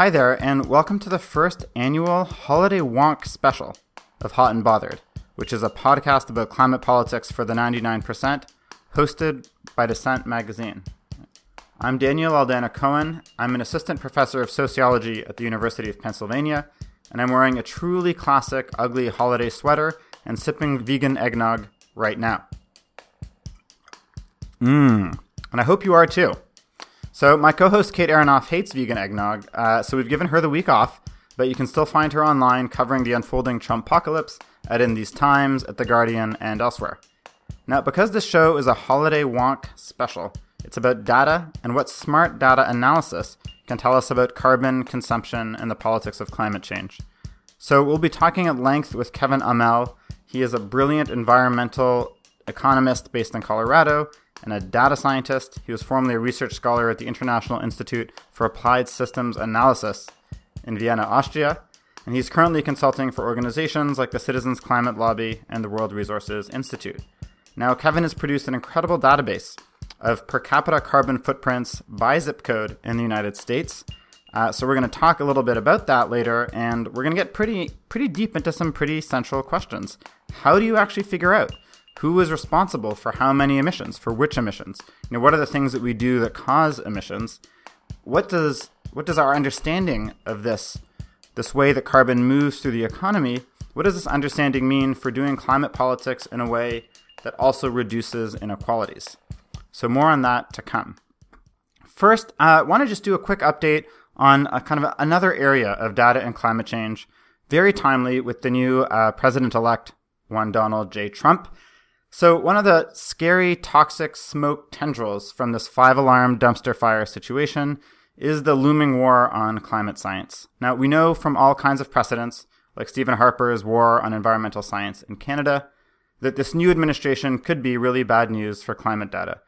Hi there, and welcome to the first annual Holiday Wonk special of Hot and Bothered, which is a podcast about climate politics for the 99%, hosted by Dissent Magazine. I'm Daniel Aldana Cohen. I'm an assistant professor of sociology at the University of Pennsylvania, and I'm wearing a truly classic ugly holiday sweater and sipping vegan eggnog right now. Mmm, and I hope you are too. So my co-host Kate Aronoff hates vegan eggnog, uh, so we've given her the week off, but you can still find her online covering the unfolding Trump apocalypse at In These Times, at The Guardian, and elsewhere. Now, because this show is a holiday wonk special, it's about data and what smart data analysis can tell us about carbon consumption and the politics of climate change. So we'll be talking at length with Kevin Ummel. He is a brilliant environmental economist based in Colorado and a data scientist. He was formerly a research scholar at the International Institute for Applied Systems Analysis in Vienna, Austria, and he's currently consulting for organizations like the Citizens Climate Lobby and the World Resources Institute. Now, Kevin has produced an incredible database of per capita carbon footprints by zip code in the United States. Uh, so we're going to talk a little bit about that later, and we're going to get pretty pretty deep into some pretty central questions. How do you actually figure out who is responsible for how many emissions, for which emissions? You know, what are the things that we do that cause emissions? What does what does our understanding of this this way that carbon moves through the economy, what does this understanding mean for doing climate politics in a way that also reduces inequalities? So more on that to come. First, I uh, want to just do a quick update on a kind of another area of data and climate change, very timely with the new uh, president-elect, one Donald J. Trump, so, one of the scary toxic smoke tendrils from this five alarm dumpster fire situation is the looming war on climate science. Now, we know from all kinds of precedents, like Stephen Harper's War on Environmental Science in Canada, that this new administration could be really bad news for climate data.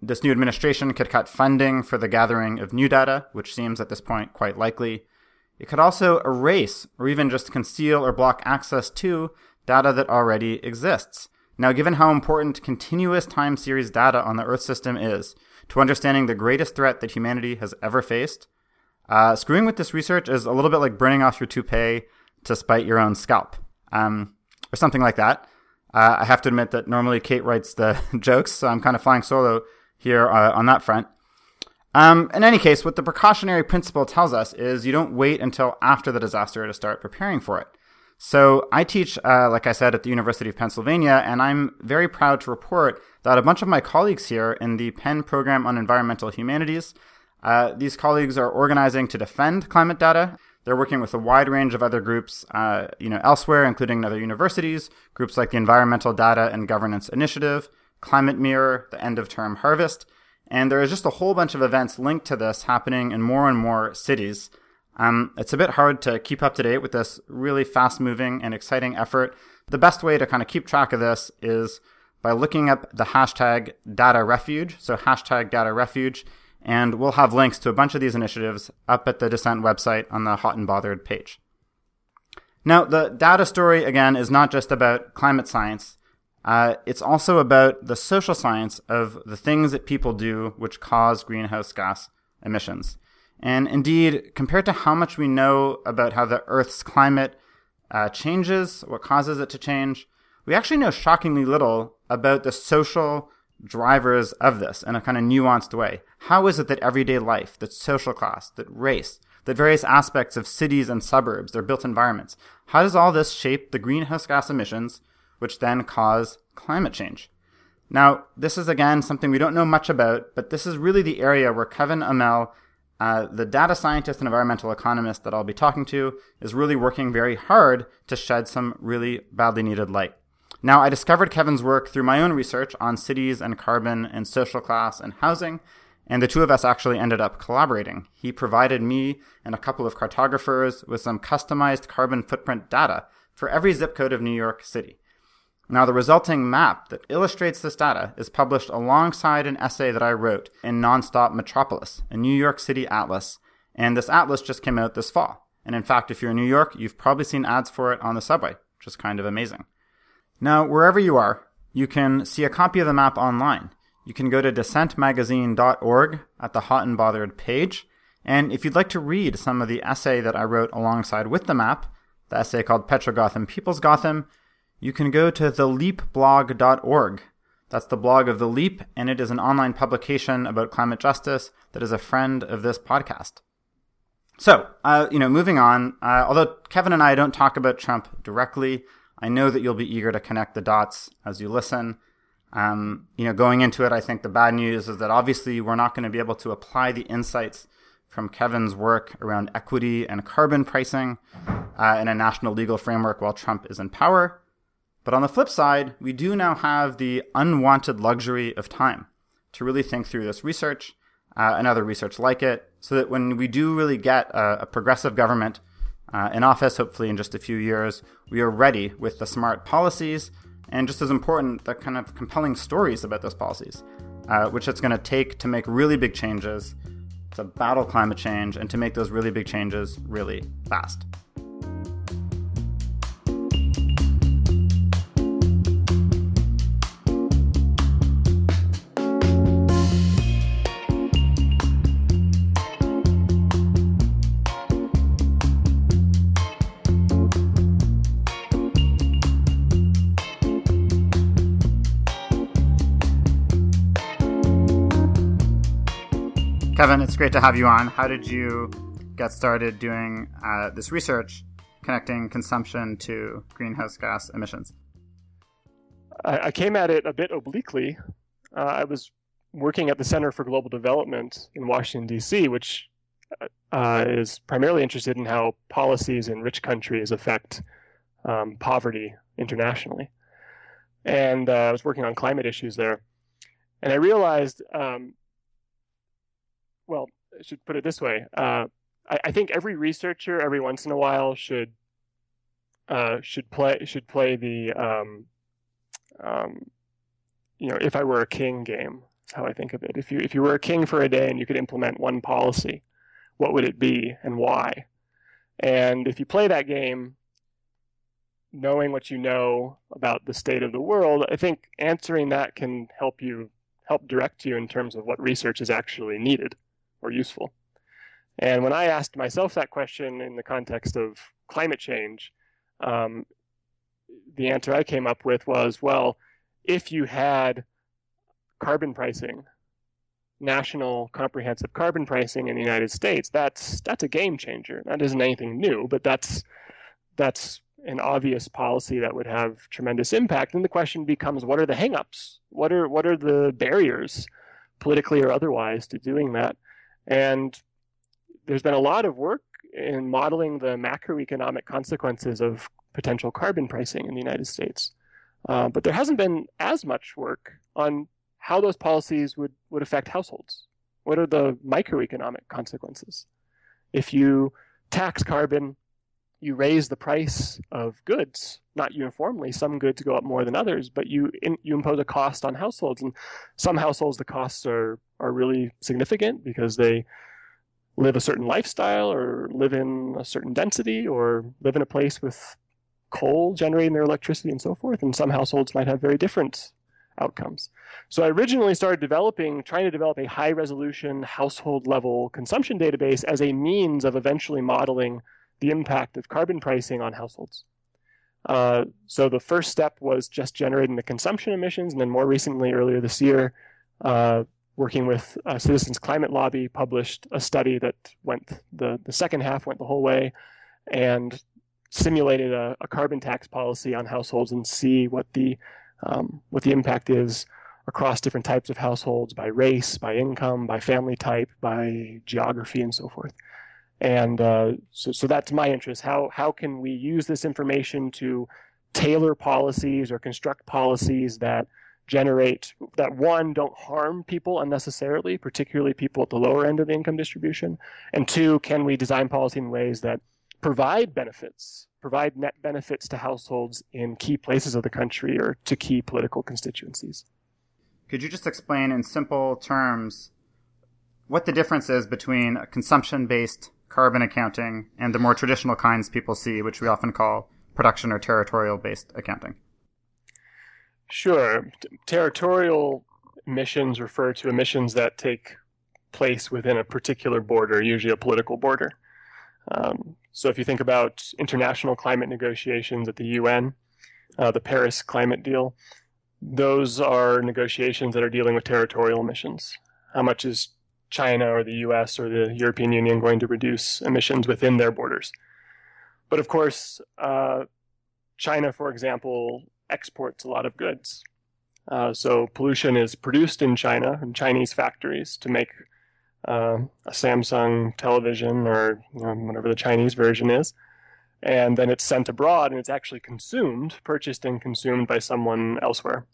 This new administration could cut funding for the gathering of new data, which seems at this point quite likely. It could also erase or even just conceal or block access to data that already exists. Now, given how important continuous time series data on the Earth system is to understanding the greatest threat that humanity has ever faced, uh, screwing with this research is a little bit like burning off your toupee to spite your own scalp, um, or something like that. Uh, I have to admit that normally Kate writes the jokes, so I'm kind of flying solo here uh, on that front. Um, in any case, what the precautionary principle tells us is you don't wait until after the disaster to start preparing for it. So I teach, uh, like I said, at the University of Pennsylvania, and I'm very proud to report that a bunch of my colleagues here in the Penn Program on Environmental Humanities, uh, these colleagues are organizing to defend climate data. They're working with a wide range of other groups, uh, you know, elsewhere, including other universities, groups like the Environmental Data and Governance Initiative, Climate Mirror, the End of Term Harvest, and there is just a whole bunch of events linked to this happening in more and more cities. Um, it's a bit hard to keep up to date with this really fast moving and exciting effort. The best way to kind of keep track of this is by looking up the hashtag data refuge. So hashtag data refuge. And we'll have links to a bunch of these initiatives up at the Dissent website on the Hot and Bothered page. Now, the data story, again, is not just about climate science. Uh, it's also about the social science of the things that people do which cause greenhouse gas emissions. And indeed, compared to how much we know about how the Earth's climate uh, changes, what causes it to change, we actually know shockingly little about the social drivers of this in a kind of nuanced way. How is it that everyday life, that social class, that race, that various aspects of cities and suburbs, their built environments, how does all this shape the greenhouse gas emissions, which then cause climate change? Now, this is again something we don't know much about, but this is really the area where Kevin Ummel uh, the data scientist and environmental economist that I'll be talking to is really working very hard to shed some really badly needed light. Now, I discovered Kevin's work through my own research on cities and carbon and social class and housing, and the two of us actually ended up collaborating. He provided me and a couple of cartographers with some customized carbon footprint data for every zip code of New York City. Now, the resulting map that illustrates this data is published alongside an essay that I wrote in Nonstop Metropolis, a New York City atlas, and this atlas just came out this fall. And in fact, if you're in New York, you've probably seen ads for it on the subway, which is kind of amazing. Now, wherever you are, you can see a copy of the map online. You can go to dissentmagazine.org at the Hot and Bothered page, And if you'd like to read some of the essay that I wrote alongside with the map, the essay called Petrogotham People's Gotham, you can go to theleapblog.org. That's the blog of The Leap, and it is an online publication about climate justice that is a friend of this podcast. So, uh, you know, moving on, uh, although Kevin and I don't talk about Trump directly, I know that you'll be eager to connect the dots as you listen. Um, you know, going into it, I think the bad news is that obviously we're not going to be able to apply the insights from Kevin's work around equity and carbon pricing uh, in a national legal framework while Trump is in power. But on the flip side, we do now have the unwanted luxury of time to really think through this research uh, and other research like it, so that when we do really get a, a progressive government uh, in office, hopefully in just a few years, we are ready with the smart policies and just as important, the kind of compelling stories about those policies, uh, which it's going to take to make really big changes to battle climate change and to make those really big changes really fast. Kevin, it's great to have you on. How did you get started doing uh, this research connecting consumption to greenhouse gas emissions? I, I came at it a bit obliquely. Uh, I was working at the Center for Global Development in Washington, D.C., which uh, is primarily interested in how policies in rich countries affect um, poverty internationally. And uh, I was working on climate issues there. And I realized um, well, I should put it this way. Uh, I, I, think every researcher every once in a while should uh, should play should play the um, um, you know if I were a king game. That's how I think of it. If you if you were a king for a day and you could implement one policy, what would it be and why? And if you play that game, knowing what you know about the state of the world, I think answering that can help you help direct you in terms of what research is actually needed or useful? And when I asked myself that question in the context of climate change, um, the answer I came up with was well, if you had carbon pricing, national comprehensive carbon pricing in the United States, that's that's a game changer. That isn't anything new, but that's that's an obvious policy that would have tremendous impact. And the question becomes, what are the hangups? What are what are the barriers, politically or otherwise, to doing that? And there's been a lot of work in modeling the macroeconomic consequences of potential carbon pricing in the United States. Uh, but there hasn't been as much work on how those policies would, would affect households. What are the microeconomic consequences? If you tax carbon, you raise the price of goods, not uniformly. Some goods go up more than others, but you in, you impose a cost on households, and some households the costs are are really significant because they live a certain lifestyle or live in a certain density or live in a place with coal generating their electricity and so forth. And some households might have very different outcomes. So I originally started developing, trying to develop a high resolution household level consumption database as a means of eventually modeling the impact of carbon pricing on households. Uh, so the first step was just generating the consumption emissions, and then more recently, earlier this year, uh, working with uh, Citizens Climate Lobby, published a study that went the the second half went the whole way, and simulated a, a carbon tax policy on households and see what the um, what the impact is across different types of households by race, by income, by family type, by geography, and so forth. And uh, so, so that's my interest. How how can we use this information to tailor policies or construct policies that generate that one don't harm people unnecessarily, particularly people at the lower end of the income distribution, and two, can we design policy in ways that provide benefits, provide net benefits to households in key places of the country or to key political constituencies. Could you just explain in simple terms what the difference is between a consumption based carbon accounting, and the more traditional kinds people see, which we often call production or territorial based accounting? Sure. Territorial emissions refer to emissions that take place within a particular border, usually a political border. Um, so if you think about international climate negotiations at the UN, uh, the Paris climate deal, those are negotiations that are dealing with territorial emissions. How much is China or the US or the European Union going to reduce emissions within their borders? But of course, uh, China, for example, exports a lot of goods. Uh, so pollution is produced in China in Chinese factories to make uh, a Samsung television or you know, whatever the Chinese version is, and then it's sent abroad and it's actually consumed, purchased and consumed by someone elsewhere.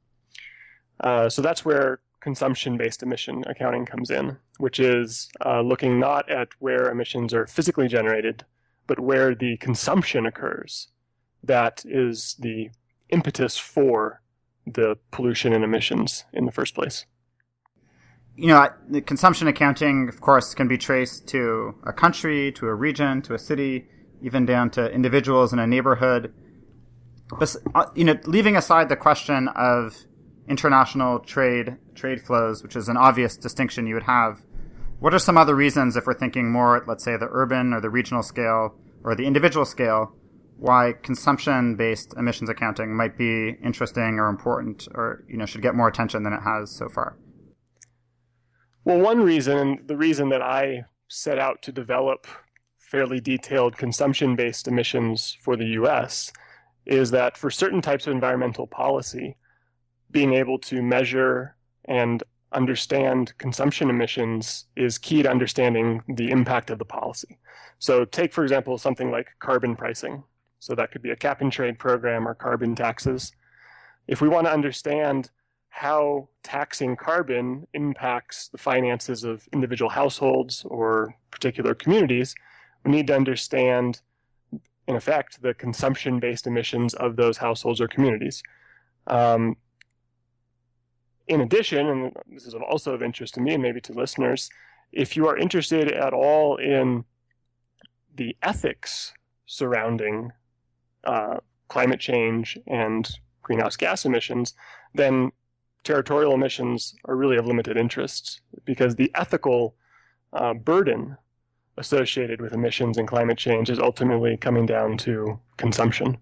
Uh, so that's where consumption-based emission accounting comes in, which is uh, looking not at where emissions are physically generated, but where the consumption occurs. That is the impetus for the pollution and emissions in the first place. You know, the consumption accounting, of course, can be traced to a country, to a region, to a city, even down to individuals in a neighborhood. But, uh, you know, leaving aside the question of international trade trade flows, which is an obvious distinction you would have, what are some other reasons, if we're thinking more, at, let's say, the urban or the regional scale or the individual scale, why consumption-based emissions accounting might be interesting or important or you know should get more attention than it has so far? Well, one reason, the reason that I set out to develop fairly detailed consumption-based emissions for the US is that for certain types of environmental policy, being able to measure and understand consumption emissions is key to understanding the impact of the policy. So take, for example, something like carbon pricing. So that could be a cap and trade program or carbon taxes. If we want to understand how taxing carbon impacts the finances of individual households or particular communities, we need to understand, in effect, the consumption based emissions of those households or communities. Um, in addition, and this is also of interest to me and maybe to listeners, if you are interested at all in the ethics surrounding uh, climate change and greenhouse gas emissions, then territorial emissions are really of limited interest because the ethical uh, burden associated with emissions and climate change is ultimately coming down to consumption.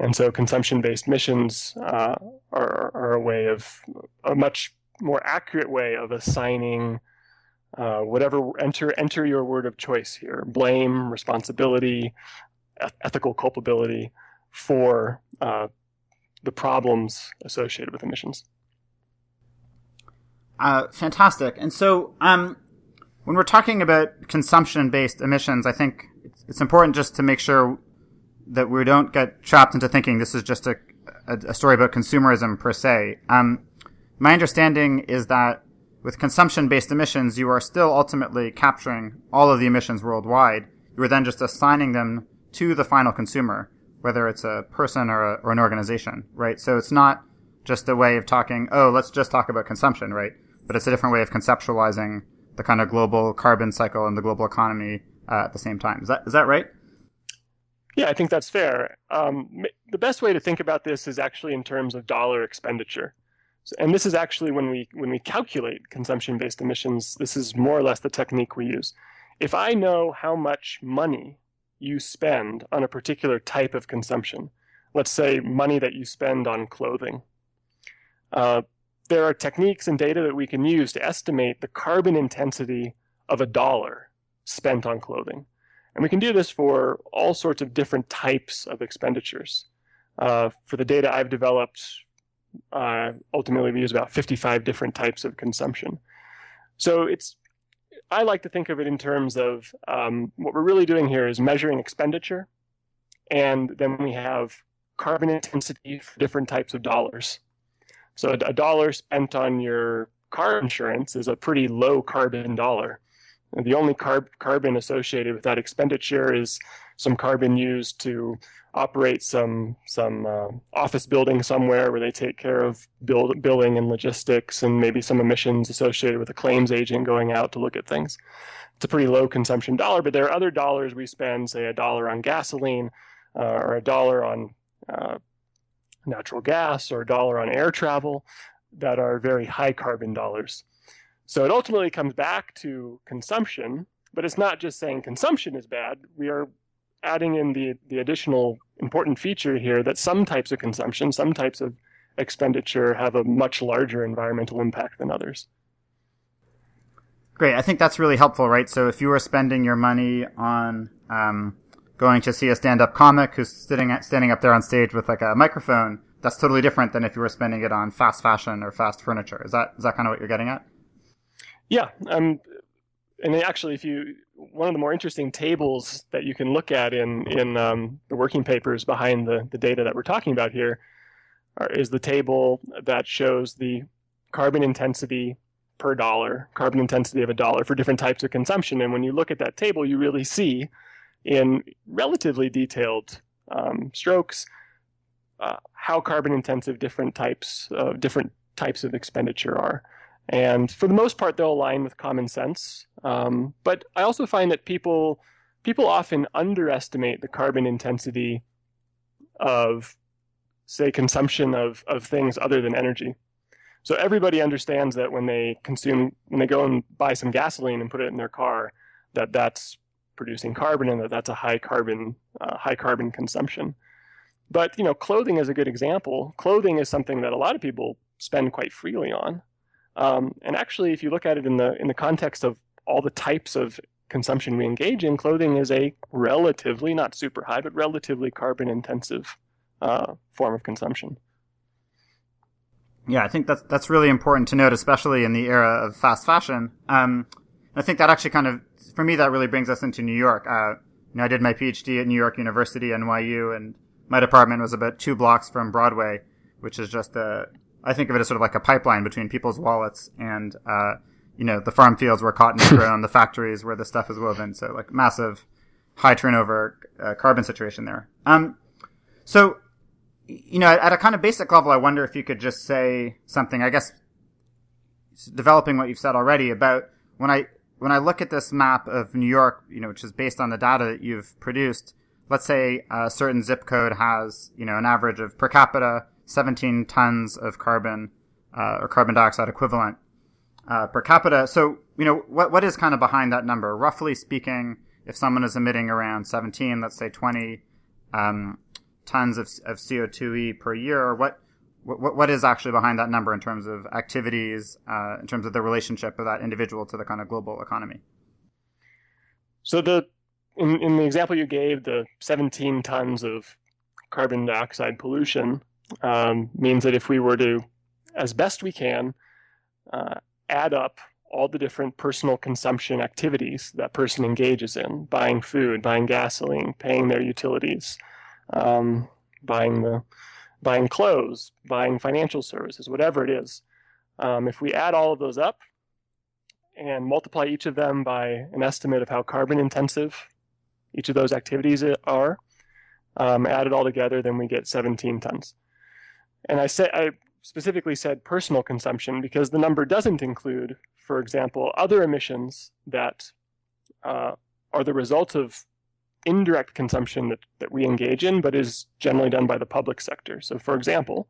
And so consumption based emissions uh, are, are, a way of, a much more accurate way of assigning uh, whatever, enter, enter your word of choice here blame, responsibility, ethical culpability for uh, the problems associated with emissions. Uh, fantastic. And so, um, when we're talking about consumption-based emissions, I think it's important just to make sure that we don't get trapped into thinking this is just a, a, a story about consumerism per se. Um, my understanding is that with consumption-based emissions, you are still ultimately capturing all of the emissions worldwide. You are then just assigning them to the final consumer, whether it's a person or, a, or an organization, right? So it's not just a way of talking, oh, let's just talk about consumption, right? But it's a different way of conceptualizing the kind of global carbon cycle and the global economy uh, at the same time. Is that is that right? Yeah, I think that's fair. Um, the best way to think about this is actually in terms of dollar expenditure. And this is actually when we when we calculate consumption-based emissions, this is more or less the technique we use. If I know how much money you spend on a particular type of consumption. Let's say money that you spend on clothing. Uh, there are techniques and data that we can use to estimate the carbon intensity of a dollar spent on clothing. And we can do this for all sorts of different types of expenditures. Uh, for the data I've developed, uh, ultimately we use about 55 different types of consumption. So it's I like to think of it in terms of um, what we're really doing here is measuring expenditure, and then we have carbon intensity for different types of dollars. So a, a dollar spent on your car insurance is a pretty low carbon dollar. The only carb, carbon associated with that expenditure is some carbon used to operate some some uh, office building somewhere where they take care of build, billing and logistics and maybe some emissions associated with a claims agent going out to look at things. It's a pretty low consumption dollar, but there are other dollars we spend, say a dollar on gasoline uh, or a dollar on uh, natural gas or a dollar on air travel that are very high carbon dollars. So it ultimately comes back to consumption, but it's not just saying consumption is bad. We are adding in the, the additional important feature here that some types of consumption, some types of expenditure have a much larger environmental impact than others. Great. I think that's really helpful, right? So if you were spending your money on um, going to see a stand-up comic who's sitting standing up there on stage with like a microphone, that's totally different than if you were spending it on fast fashion or fast furniture. Is that is that kind of what you're getting at? Yeah. Um, and actually, if you one of the more interesting tables that you can look at in in um, the working papers behind the the data that we're talking about here are, is the table that shows the carbon intensity per dollar, carbon intensity of a dollar for different types of consumption. And when you look at that table, you really see in relatively detailed um, strokes uh, how carbon intensive different types of different types of expenditure are. And for the most part, they'll align with common sense. Um, but I also find that people people often underestimate the carbon intensity of, say, consumption of, of things other than energy. So everybody understands that when they consume, when they go and buy some gasoline and put it in their car, that that's producing carbon and that that's a high carbon, uh, high carbon consumption. But you know, clothing is a good example. Clothing is something that a lot of people spend quite freely on. Um, and actually, if you look at it in the in the context of all the types of consumption we engage in, clothing is a relatively, not super high, but relatively carbon intensive uh, form of consumption. Yeah, I think that's that's really important to note, especially in the era of fast fashion. Um, I think that actually kind of, for me, that really brings us into New York. Uh, you know, I did my PhD at New York University, NYU, and my department was about two blocks from Broadway, which is just a, I think of it as sort of like a pipeline between people's wallets and, uh, you know, the farm fields where cotton is grown, the factories where the stuff is woven. So like massive high turnover uh, carbon situation there. Um, so, you know, at a kind of basic level, I wonder if you could just say something, I guess, developing what you've said already about when I, when I look at this map of New York, you know, which is based on the data that you've produced, let's say a certain zip code has, you know, an average of per capita 17 tons of carbon uh, or carbon dioxide equivalent uh, per capita. So, you know, what what is kind of behind that number? Roughly speaking, if someone is emitting around 17, let's say 20 um, tons of, of CO2e per year, what what what is actually behind that number in terms of activities, uh, in terms of the relationship of that individual to the kind of global economy? So the in, in the example you gave, the 17 tons of carbon dioxide pollution um, means that if we were to, as best we can, uh, add up all the different personal consumption activities that person engages in buying food, buying gasoline, paying their utilities, um, buying the buying clothes, buying financial services, whatever it is. Um, if we add all of those up and multiply each of them by an estimate of how carbon intensive each of those activities are, um, add it all together, then we get 17 tons. And I said I specifically said personal consumption because the number doesn't include, for example, other emissions that uh, are the result of indirect consumption that, that we engage in, but is generally done by the public sector. So, for example,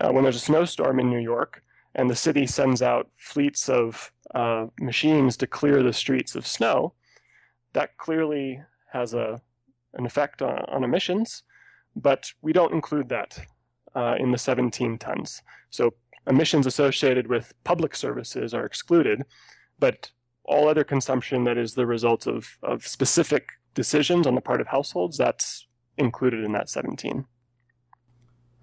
uh, when there's a snowstorm in New York and the city sends out fleets of uh, machines to clear the streets of snow, that clearly has a an effect on, on emissions, but we don't include that uh, in the 17 tons. So emissions associated with public services are excluded, but all other consumption that is the result of, of specific decisions on the part of households, that's included in that 17.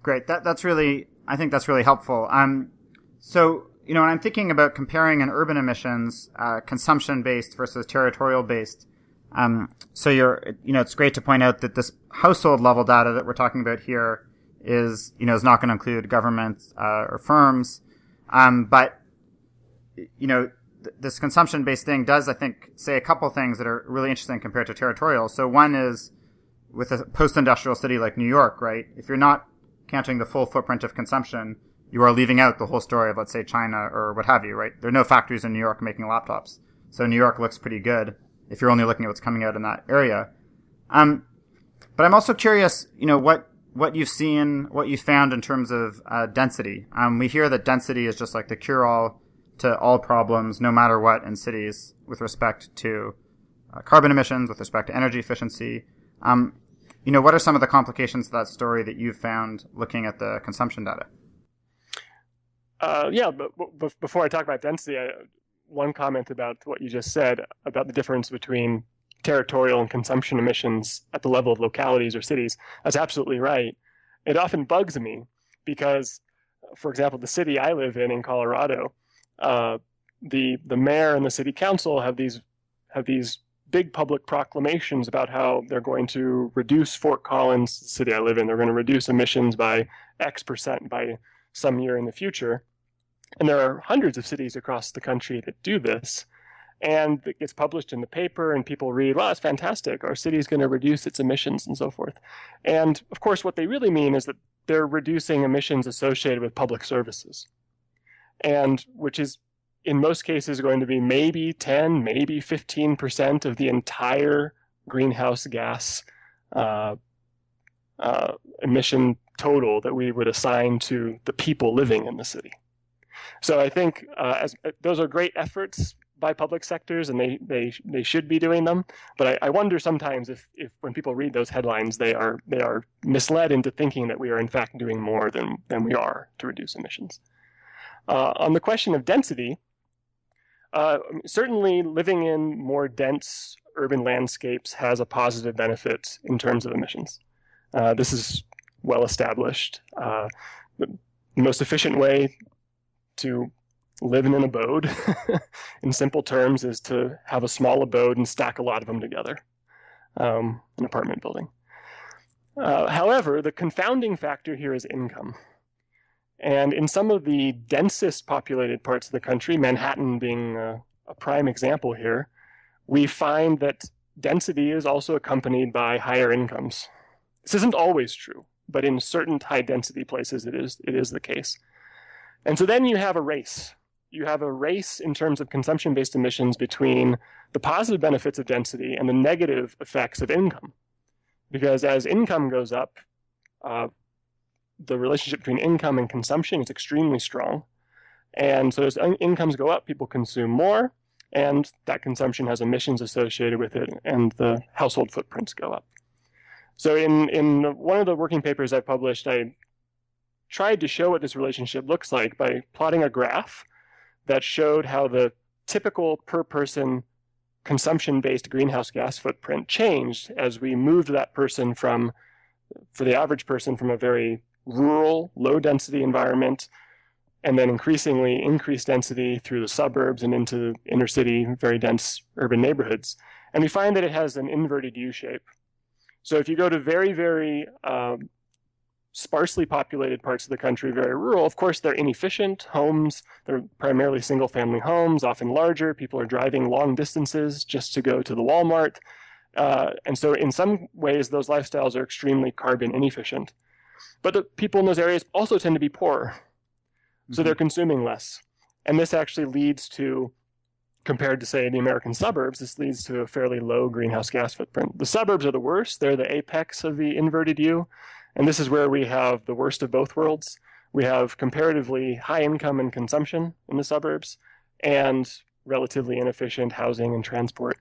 Great. That, that's really, I think that's really helpful. Um, so, you know, when I'm thinking about comparing an urban emissions, uh, consumption based versus territorial based, um, so you're, you know, it's great to point out that this household level data that we're talking about here is, you know, is not going to include governments uh, or firms. Um, but, you know, th- this consumption based thing does, I think, say a couple things that are really interesting compared to territorial. So one is with a post industrial city like New York, right? If you're not counting the full footprint of consumption, you are leaving out the whole story of, let's say, China or what have you, right? There are no factories in New York making laptops. So New York looks pretty good if you're only looking at what's coming out in that area. Um, but I'm also curious, you know, what what you've seen, what you found in terms of uh, density. Um, we hear that density is just like the cure-all to all problems, no matter what, in cities with respect to uh, carbon emissions, with respect to energy efficiency. Um, you know, what are some of the complications of that story that you've found looking at the consumption data? Uh, yeah, but, but, before I talk about density, I, one comment about what you just said about the difference between territorial and consumption emissions at the level of localities or cities. That's absolutely right. It often bugs me because, for example, the city I live in in Colorado, uh, the the mayor and the city council have these have these big public proclamations about how they're going to reduce Fort Collins, the city I live in, they're going to reduce emissions by X percent by some year in the future. And there are hundreds of cities across the country that do this. And it gets published in the paper, and people read, wow, it's fantastic. Our city is going to reduce its emissions and so forth. And of course, what they really mean is that they're reducing emissions associated with public services. And which is in most cases going to be maybe 10, maybe 15% of the entire greenhouse gas uh, uh, emission total that we would assign to the people living in the city. So I think uh, as, uh, those are great efforts by public sectors, and they they they should be doing them. But I, I, wonder sometimes if if when people read those headlines, they are they are misled into thinking that we are in fact doing more than than we are to reduce emissions. Uh, on the question of density, uh, certainly living in more dense urban landscapes has a positive benefit in terms of emissions. Uh, this is well established. Uh, the most efficient way to live in an abode, in simple terms, is to have a small abode and stack a lot of them together, um, an apartment building. Uh, however, the confounding factor here is income. And in some of the densest populated parts of the country, Manhattan being a, a prime example here, we find that density is also accompanied by higher incomes. This isn't always true, but in certain high density places it is, it is the case. And so then you have a race. You have a race in terms of consumption based emissions between the positive benefits of density and the negative effects of income. Because as income goes up, uh, the relationship between income and consumption is extremely strong. And so as incomes go up, people consume more, and that consumption has emissions associated with it, and the household footprints go up. So in, in one of the working papers I published, I tried to show what this relationship looks like by plotting a graph that showed how the typical per person consumption based greenhouse gas footprint changed as we moved that person from, for the average person, from a very rural, low density environment, and then increasingly increased density through the suburbs and into inner city, very dense urban neighborhoods. And we find that it has an inverted U shape. So if you go to very, very um, sparsely populated parts of the country, very rural, of course, they're inefficient homes. They're primarily single family homes, often larger. People are driving long distances just to go to the Walmart. Uh, and so, in some ways, those lifestyles are extremely carbon inefficient. But the people in those areas also tend to be poorer. Mm-hmm. So they're consuming less. And this actually leads to, compared to, say, the American suburbs, this leads to a fairly low greenhouse gas footprint. The suburbs are the worst. They're the apex of the inverted U. And this is where we have the worst of both worlds. We have comparatively high income and consumption in the suburbs and relatively inefficient housing and transport.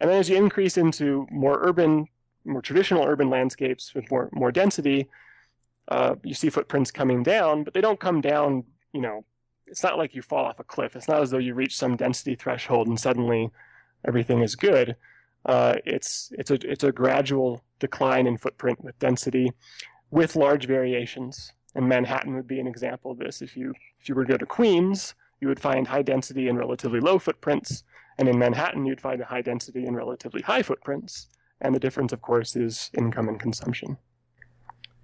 And then as you increase into more urban, more traditional urban landscapes with more, more density, uh, you see footprints coming down, but they don't come down, you know, it's not like you fall off a cliff. It's not as though you reach some density threshold and suddenly everything is good. Uh, it's it's a it's a gradual decline in footprint with density, with large variations. And Manhattan would be an example of this. If you if you were to go to Queens, you would find high density and relatively low footprints, and in Manhattan you'd find a high density and relatively high footprints. And the difference, of course, is income and consumption.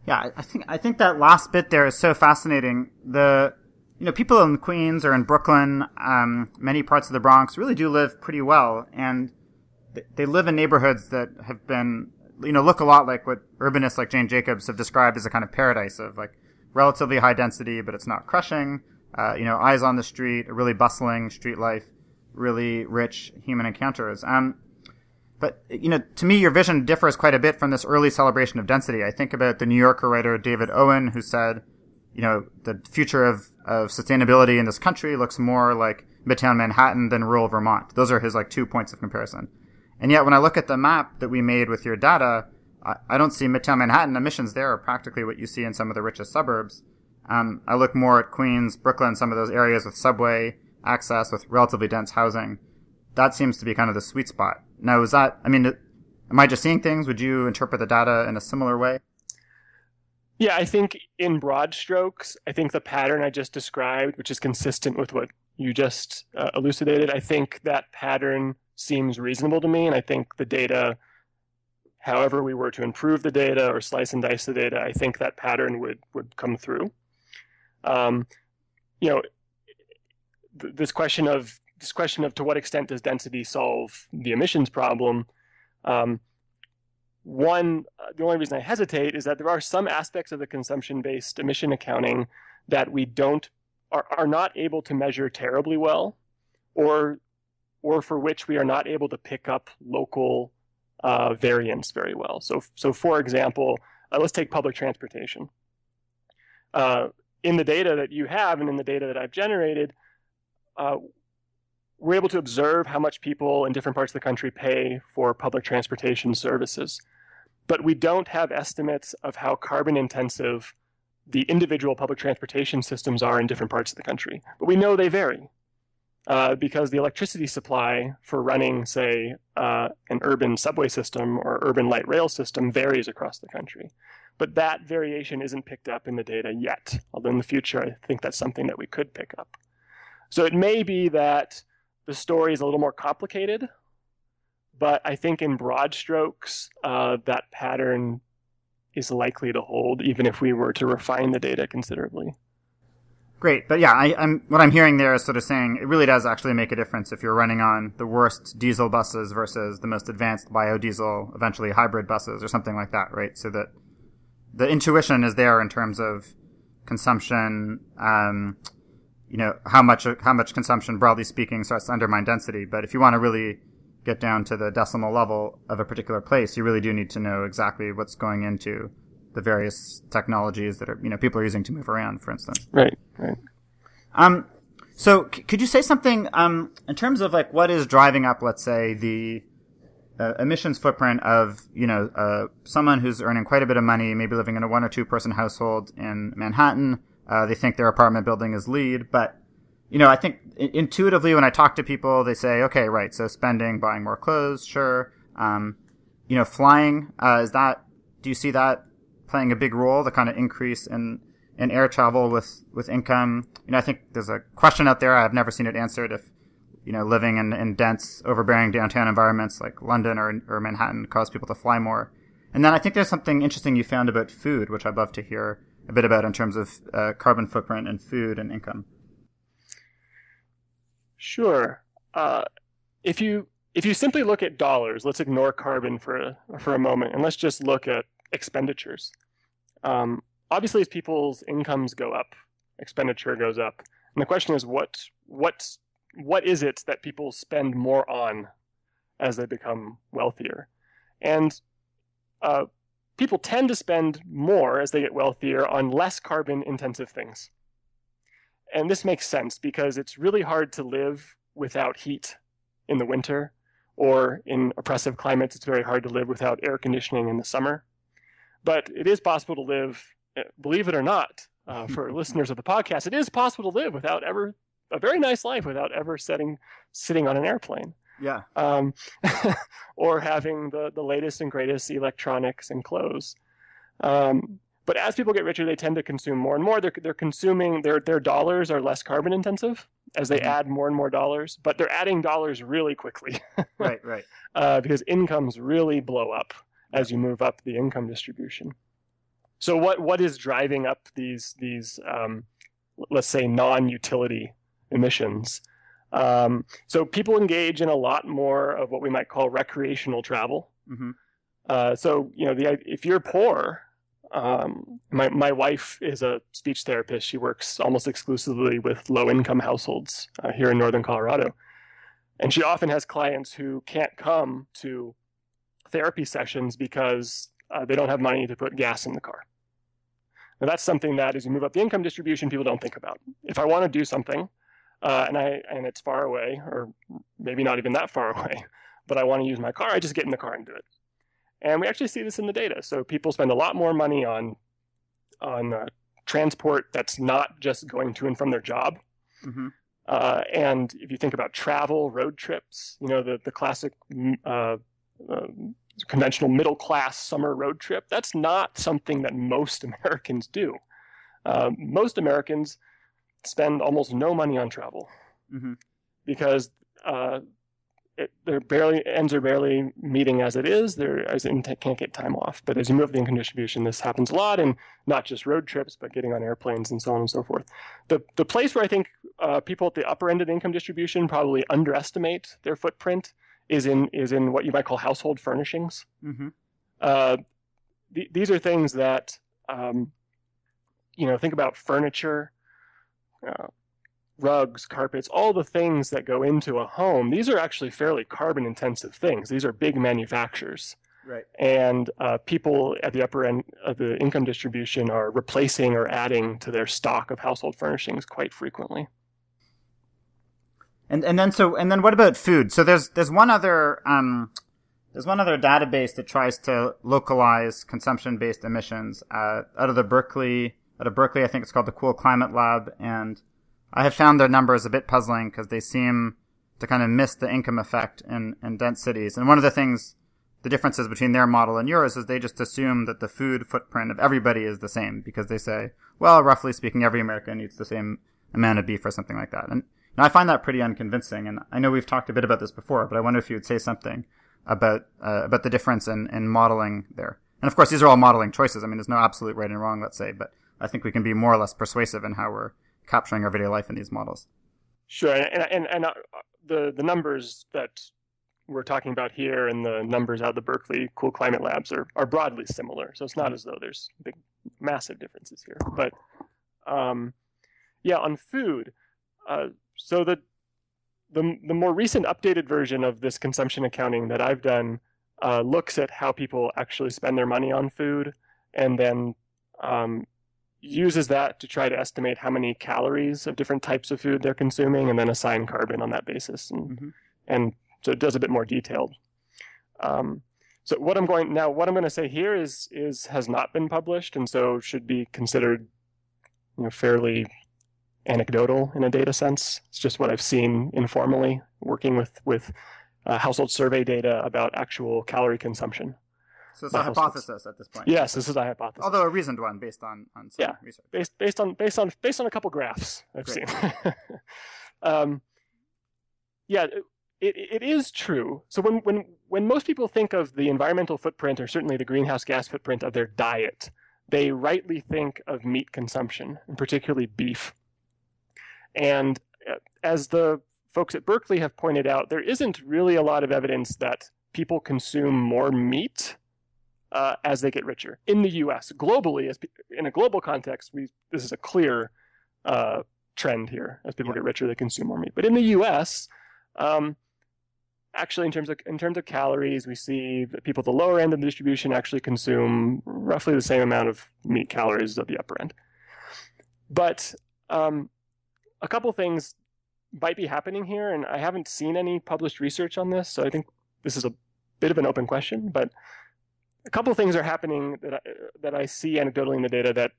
Yeah, I think I think that last bit there is so fascinating. The you know people in Queens or in Brooklyn, um, many parts of the Bronx really do live pretty well, and they live in neighborhoods that have been you know look a lot like what urbanists like Jane Jacobs have described as a kind of paradise of like relatively high density, but it's not crushing. Uh, you know, eyes on the street, a really bustling street life, really rich human encounters. Um, but you know, to me, your vision differs quite a bit from this early celebration of density. I think about the New Yorker writer David Owen, who said, you know, the future of, of sustainability in this country looks more like Midtown Manhattan than rural Vermont. Those are his like two points of comparison. And yet, when I look at the map that we made with your data, I, I don't see Midtown Manhattan emissions there are practically what you see in some of the richest suburbs. Um, I look more at Queens, Brooklyn, some of those areas with subway access, with relatively dense housing. That seems to be kind of the sweet spot. Now, is that, I mean, am I just seeing things? Would you interpret the data in a similar way? Yeah, I think in broad strokes, I think the pattern I just described, which is consistent with what you just uh, elucidated, I think that pattern seems reasonable to me. And I think the data, however we were to improve the data or slice and dice the data, I think that pattern would, would come through. Um, you know, th- this question of this question of to what extent does density solve the emissions problem? Um, one, uh, the only reason I hesitate is that there are some aspects of the consumption-based emission accounting that we don't are, are not able to measure terribly well, or or for which we are not able to pick up local uh, variance very well. So, so for example, uh, let's take public transportation. Uh, in the data that you have and in the data that I've generated, uh, we're able to observe how much people in different parts of the country pay for public transportation services. But we don't have estimates of how carbon intensive the individual public transportation systems are in different parts of the country. But we know they vary uh, because the electricity supply for running, say, uh, an urban subway system or urban light rail system varies across the country. But that variation isn't picked up in the data yet, although in the future I think that's something that we could pick up. So it may be that the story is a little more complicated, but I think in broad strokes, uh, that pattern is likely to hold, even if we were to refine the data considerably. Great, but yeah, I, am what I'm hearing there is sort of saying it really does actually make a difference if you're running on the worst diesel buses versus the most advanced biodiesel, eventually hybrid buses or something like that, right? So that the intuition is there in terms of consumption, um, you know how much how much consumption, broadly speaking, starts to undermine density. But if you want to really get down to the decimal level of a particular place, you really do need to know exactly what's going into the various technologies that are you know people are using to move around, for instance. Right. Right. Um. So, c- could you say something um in terms of like what is driving up, let's say, the uh, emissions footprint of you know uh, someone who's earning quite a bit of money, maybe living in a one or two person household in Manhattan, uh, they think their apartment building is LEED, but you know, I think intuitively when I talk to people, they say, okay, right, so spending, buying more clothes, sure. Um, you know, flying, uh, is that, do you see that playing a big role, the kind of increase in, in air travel with, with income? You know, I think there's a question out there. I've never seen it answered if, you know, living in, in dense, overbearing downtown environments like London or, or Manhattan cause people to fly more. And then I think there's something interesting you found about food, which I'd love to hear a bit about in terms of uh, carbon footprint and food and income? Sure. Uh, if you if you simply look at dollars, let's ignore carbon for a, for a moment, and let's just look at expenditures. Um, obviously, as people's incomes go up, expenditure goes up, and the question is, what what what is it that people spend more on as they become wealthier? And uh, people tend to spend more as they get wealthier on less carbon intensive things. And this makes sense because it's really hard to live without heat in the winter, or in oppressive climates, it's very hard to live without air conditioning in the summer. But it is possible to live, eh, believe it or not, uh, for listeners of the podcast, it is possible to live without ever a very nice life without ever setting sitting on an airplane. Yeah. Um, or having the, the latest and greatest electronics and clothes. Um, but as people get richer, they tend to consume more and more. They're, they're consuming, their, their dollars are less carbon intensive as they mm-hmm. add more and more dollars, but they're adding dollars really quickly. right, right. Uh, because incomes really blow up as you move up the income distribution. So what, what is driving up these, these um, let's say, non-utility emissions? Um, so people engage in a lot more of what we might call recreational travel. Mm-hmm. Uh, so you know, the, if you're poor, um, my my wife is a speech therapist. She works almost exclusively with low income households uh, here in northern Colorado, and she often has clients who can't come to therapy sessions because uh, they don't have money to put gas in the car. Now, that's something that as you move up the income distribution, people don't think about. If I want to do something, uh, and I and it's far away, or maybe not even that far away, but I want to use my car, I just get in the car and do it. And we actually see this in the data. So people spend a lot more money on on uh, transport that's not just going to and from their job. Mm-hmm. Uh, and if you think about travel, road trips, you know the the classic mm, uh, uh, conventional middle class summer road trip. That's not something that most Americans do. Uh, most Americans spend almost no money on travel mm-hmm. because uh, it, their barely ends are barely meeting as it is. They're as in can't get time off. But as you move the income distribution, this happens a lot, and not just road trips, but getting on airplanes and so on and so forth. The the place where I think uh, people at the upper end of the income distribution probably underestimate their footprint is in is in what you might call household furnishings. Mm-hmm. Uh, th- these are things that um, you know. Think about furniture. Uh, rugs, carpets, all the things that go into a home, these are actually fairly carbon intensive things. These are big manufacturers. Right. And uh, people at the upper end of the income distribution are replacing or adding to their stock of household furnishings quite frequently. And and then so and then what about food? So there's there's one other um, there's one other database that tries to localize consumption based emissions uh, out of the Berkeley out of Berkeley. I think it's called the Cool Climate Lab, and I have found their numbers a bit puzzling because they seem to kind of miss the income effect in, in dense cities. And one of the things, the differences between their model and yours is they just assume that the food footprint of everybody is the same because they say, well, roughly speaking, every American eats the same amount of beef or something like that. And know, I find that pretty unconvincing. And I know we've talked a bit about this before, but I wonder if you would say something about uh, about the difference in, in modeling there. And of course, these are all modeling choices. I mean, there's no absolute right and wrong, let's say, but I think we can be more or less persuasive in how we're capturing everyday life in these models. Sure, and and, and uh, the the numbers that we're talking about here and the numbers out of the Berkeley Cool Climate Labs are are broadly similar. So it's not mm-hmm. as though there's big, massive differences here. But um, yeah, on food, uh, so the the the more recent updated version of this consumption accounting that I've done uh, looks at how people actually spend their money on food, and then um, uses that to try to estimate how many calories of different types of food they're consuming and then assign carbon on that basis. And, mm-hmm. and so it does a bit more detailed. Um, so what I'm going now, what I'm going to say here is is has not been published, and so should be considered, you know, fairly anecdotal in a data sense. It's just what I've seen informally working with with uh, household survey data about actual calorie consumption. So it's a hypothesis at this point. Yes, this is a hypothesis. Although a reasoned one based on, on some yeah, research. Based based on based on based on a couple graphs I've Great. seen. um, yeah, it, it is true. So when, when when most people think of the environmental footprint or certainly the greenhouse gas footprint of their diet, they rightly think of meat consumption, and particularly beef. And uh, as the folks at Berkeley have pointed out, there isn't really a lot of evidence that people consume more meat uh, as they get richer in the U.S. Globally, as in a global context, we this is a clear uh, trend here. As people yeah. get richer, they consume more meat. But in the U.S., um, actually, in terms of in terms of calories, we see that people at the lower end of the distribution actually consume roughly the same amount of meat calories as at the upper end. But um, a couple things might be happening here, and I haven't seen any published research on this, so I think this is a bit of an open question. But a couple things are happening that I, that I see anecdotally in the data that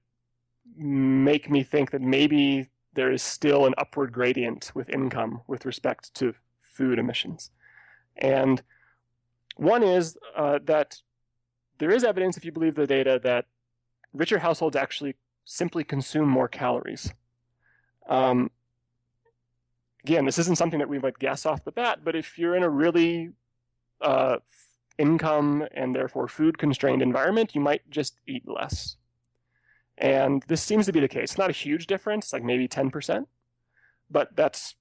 make me think that maybe there is still an upward gradient with income with respect to food emissions. And one is uh, that there is evidence, if you believe the data, that richer households actually simply consume more calories. Um, again, this isn't something that we might guess off the bat, but if you're in a really uh, income and therefore food constrained environment, you might just eat less. And this seems to be the case. Not a huge difference, like maybe 10%, but that's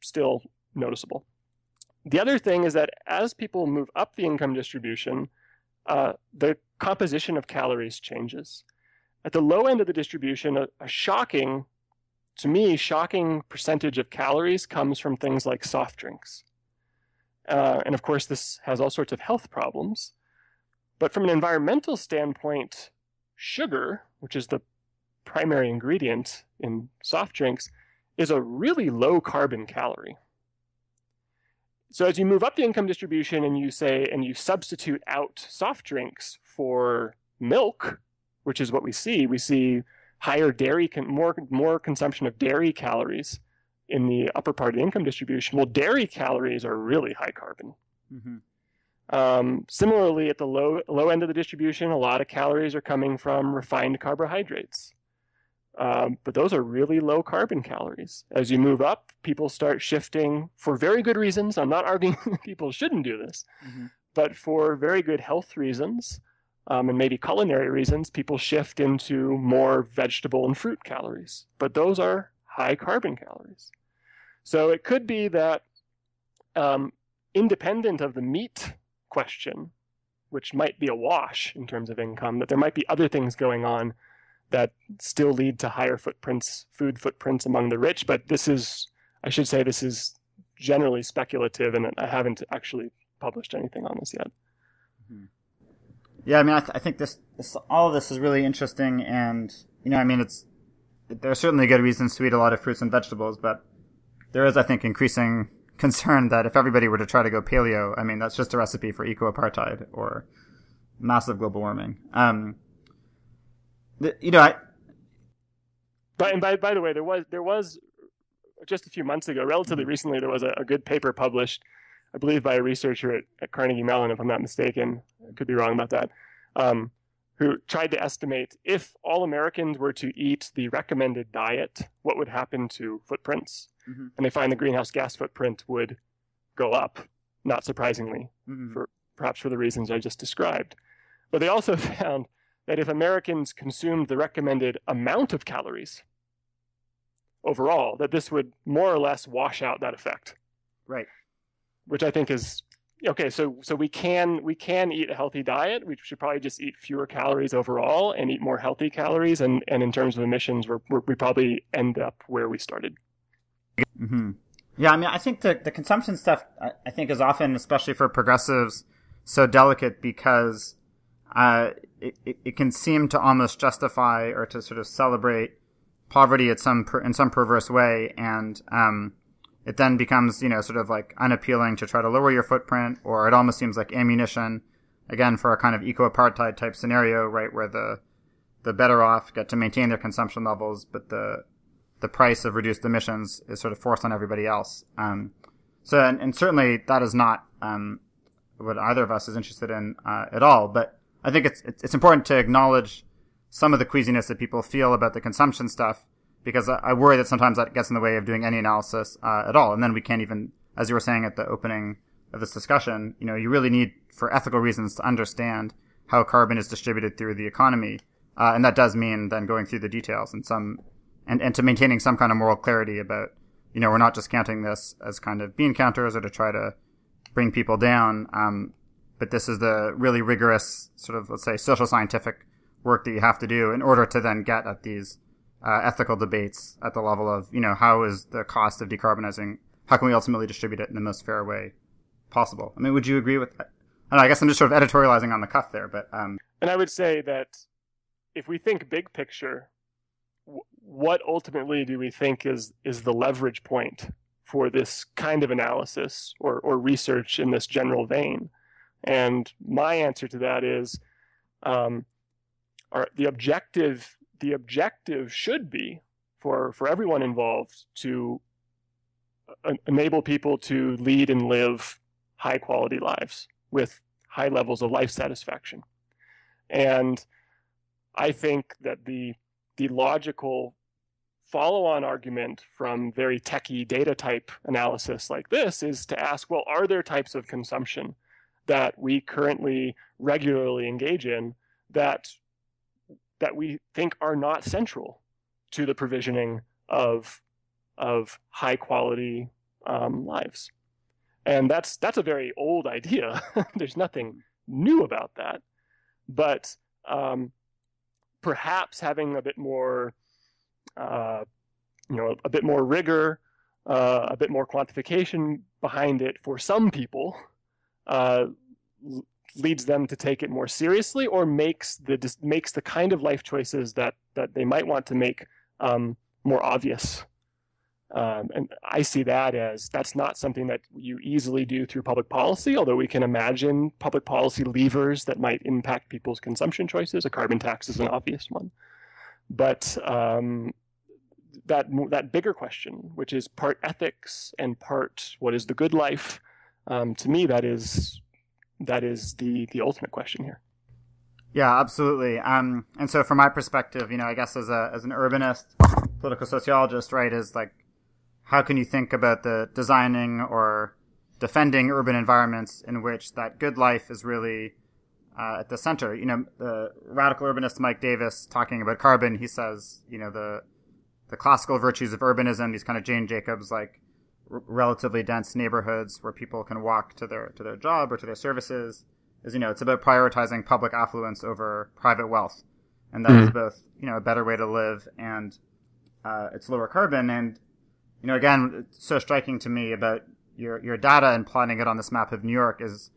still noticeable. The other thing is that as people move up the income distribution, uh, the composition of calories changes. At the low end of the distribution, a, a shocking, to me, shocking percentage of calories comes from things like soft drinks. Uh, and of course, this has all sorts of health problems. But from an environmental standpoint, sugar, which is the primary ingredient in soft drinks, is a really low carbon calorie. So as you move up the income distribution and you say and you substitute out soft drinks for milk, which is what we see, we see higher dairy more more consumption of dairy calories in the upper part of the income distribution. Well, dairy calories are really high carbon. Mm-hmm. Um, similarly, at the low low end of the distribution, a lot of calories are coming from refined carbohydrates. Um, but those are really low carbon calories. As you move up, people start shifting for very good reasons. I'm not arguing people shouldn't do this, mm-hmm. but for very good health reasons um, and maybe culinary reasons, people shift into more vegetable and fruit calories. But those are high carbon calories. So it could be that um, independent of the meat question, which might be a wash in terms of income, that there might be other things going on that still lead to higher footprints, food footprints among the rich. But this is, I should say, this is generally speculative, and I haven't actually published anything on this yet. Yeah, I mean, I, th- I think this, this, all of this is really interesting, and you know, I mean, it's there are certainly good reasons to eat a lot of fruits and vegetables, but there is, I think, increasing concern that if everybody were to try to go paleo, I mean, that's just a recipe for eco apartheid or massive global warming. Um, the, you know, I. But and by by the way, there was there was just a few months ago, relatively mm-hmm. recently, there was a, a, good paper published, I believe, by a researcher at, at, Carnegie Mellon, if I'm not mistaken. I could be wrong about that. Um, who tried to estimate if all Americans were to eat the recommended diet, what would happen to footprints. Mm-hmm. And they find the greenhouse gas footprint would go up, not surprisingly, mm-hmm. for perhaps for the reasons I just described. But they also found that if Americans consumed the recommended amount of calories overall, that this would more or less wash out that effect. Right. Which I think is okay. So so we can we can eat a healthy diet. We should probably just eat fewer calories overall and eat more healthy calories. And and in terms of emissions, we're, we're we probably end up where we started. Mm-hmm. Yeah, I mean, I think the the consumption stuff I, I think is often, especially for progressives, so delicate because uh, it, it, can seem to almost justify or to sort of celebrate poverty at some in some perverse way, and um, it then becomes you know sort of like unappealing to try to lower your footprint, or it almost seems like ammunition again for a kind of eco apartheid type scenario, right, where the the better off get to maintain their consumption levels, but the the price of reduced emissions is sort of forced on everybody else. Um, so, and, and, certainly that is not um, what either of us is interested in uh, at all. But I think it's it's important to acknowledge some of the queasiness that people feel about the consumption stuff because I, worry that sometimes that gets in the way of doing any analysis uh, at all, and then we can't even, as you were saying at the opening of this discussion, you know, you really need for ethical reasons to understand how carbon is distributed through the economy, uh, and that does mean then going through the details and some and and to maintaining some kind of moral clarity about you know we're not just counting this as kind of bean counters or to try to bring people down. Um, but this is the really rigorous sort of let's say social scientific work that you have to do in order to then get at these uh, ethical debates at the level of you know how is the cost of decarbonizing how can we ultimately distribute it in the most fair way possible? I mean would you agree with that I, I guess i'm just sort of editorializing on the cuff there but um and i would say that if we think big picture what ultimately do we think is is the leverage point for this kind of analysis or, or research in this general vein? And my answer to that is um, our, the objective the objective should be for, for everyone involved to uh, enable people to lead and live high quality lives with high levels of life satisfaction. And I think that the the logical follow-on argument from very techy data type analysis like this is to ask, well, are there types of consumption that we currently regularly engage in that that we think are not central to the provisioning of of high quality um, lives, and that's that's a very old idea. There's nothing new about that, but um, perhaps having a bit more, uh, you know, a bit more rigor, uh, a bit more quantification behind it for some people uh, leads them to take it more seriously or makes the makes the kind of life choices that that they might want to make um, more obvious. Um, and I see that as that's not something that you easily do through public policy, although we can imagine public policy levers that might impact people's consumption choices. A carbon tax is an obvious one. But um, that, that bigger question, which is part ethics and part what is the good life, um, to me, that is, that is the, the ultimate question here. Yeah, absolutely. Um, and so from my perspective, you know, I guess as a, as an urbanist, political sociologist, right, is like, how can you think about the designing or defending urban environments in which that good life is really uh, at the center? You know, the radical urbanist Mike Davis talking about carbon, he says, you know, the the classical virtues of urbanism, these kind of Jane Jacobs like r- relatively dense neighborhoods where people can walk to their to their job or to their services, is you know, it's about prioritizing public affluence over private wealth, and that mm-hmm. is both you know a better way to live and uh, it's lower carbon and you know, again, it's so striking to me about your your data and plotting it on this map of New York is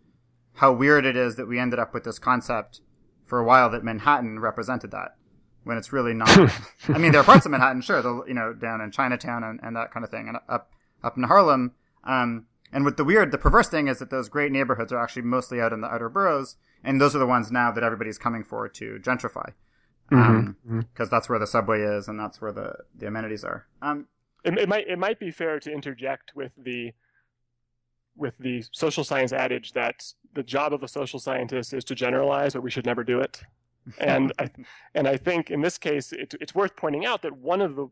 how weird it is that we ended up with this concept for a while that Manhattan represented that when it's really not. I mean, there are parts of Manhattan, sure, the, you know, down in Chinatown and, and that kind of thing, and up up in Harlem. Um, and with the weird, the perverse thing is that those great neighborhoods are actually mostly out in the outer boroughs, and those are the ones now that everybody's coming for to gentrify, because mm-hmm. um, mm-hmm. that's where the subway is and that's where the the amenities are. Um, it, it might it might be fair to interject with the with the social science adage that the job of a social scientist is to generalize, but we should never do it. And I, and I think in this case, it, it's worth pointing out that one of the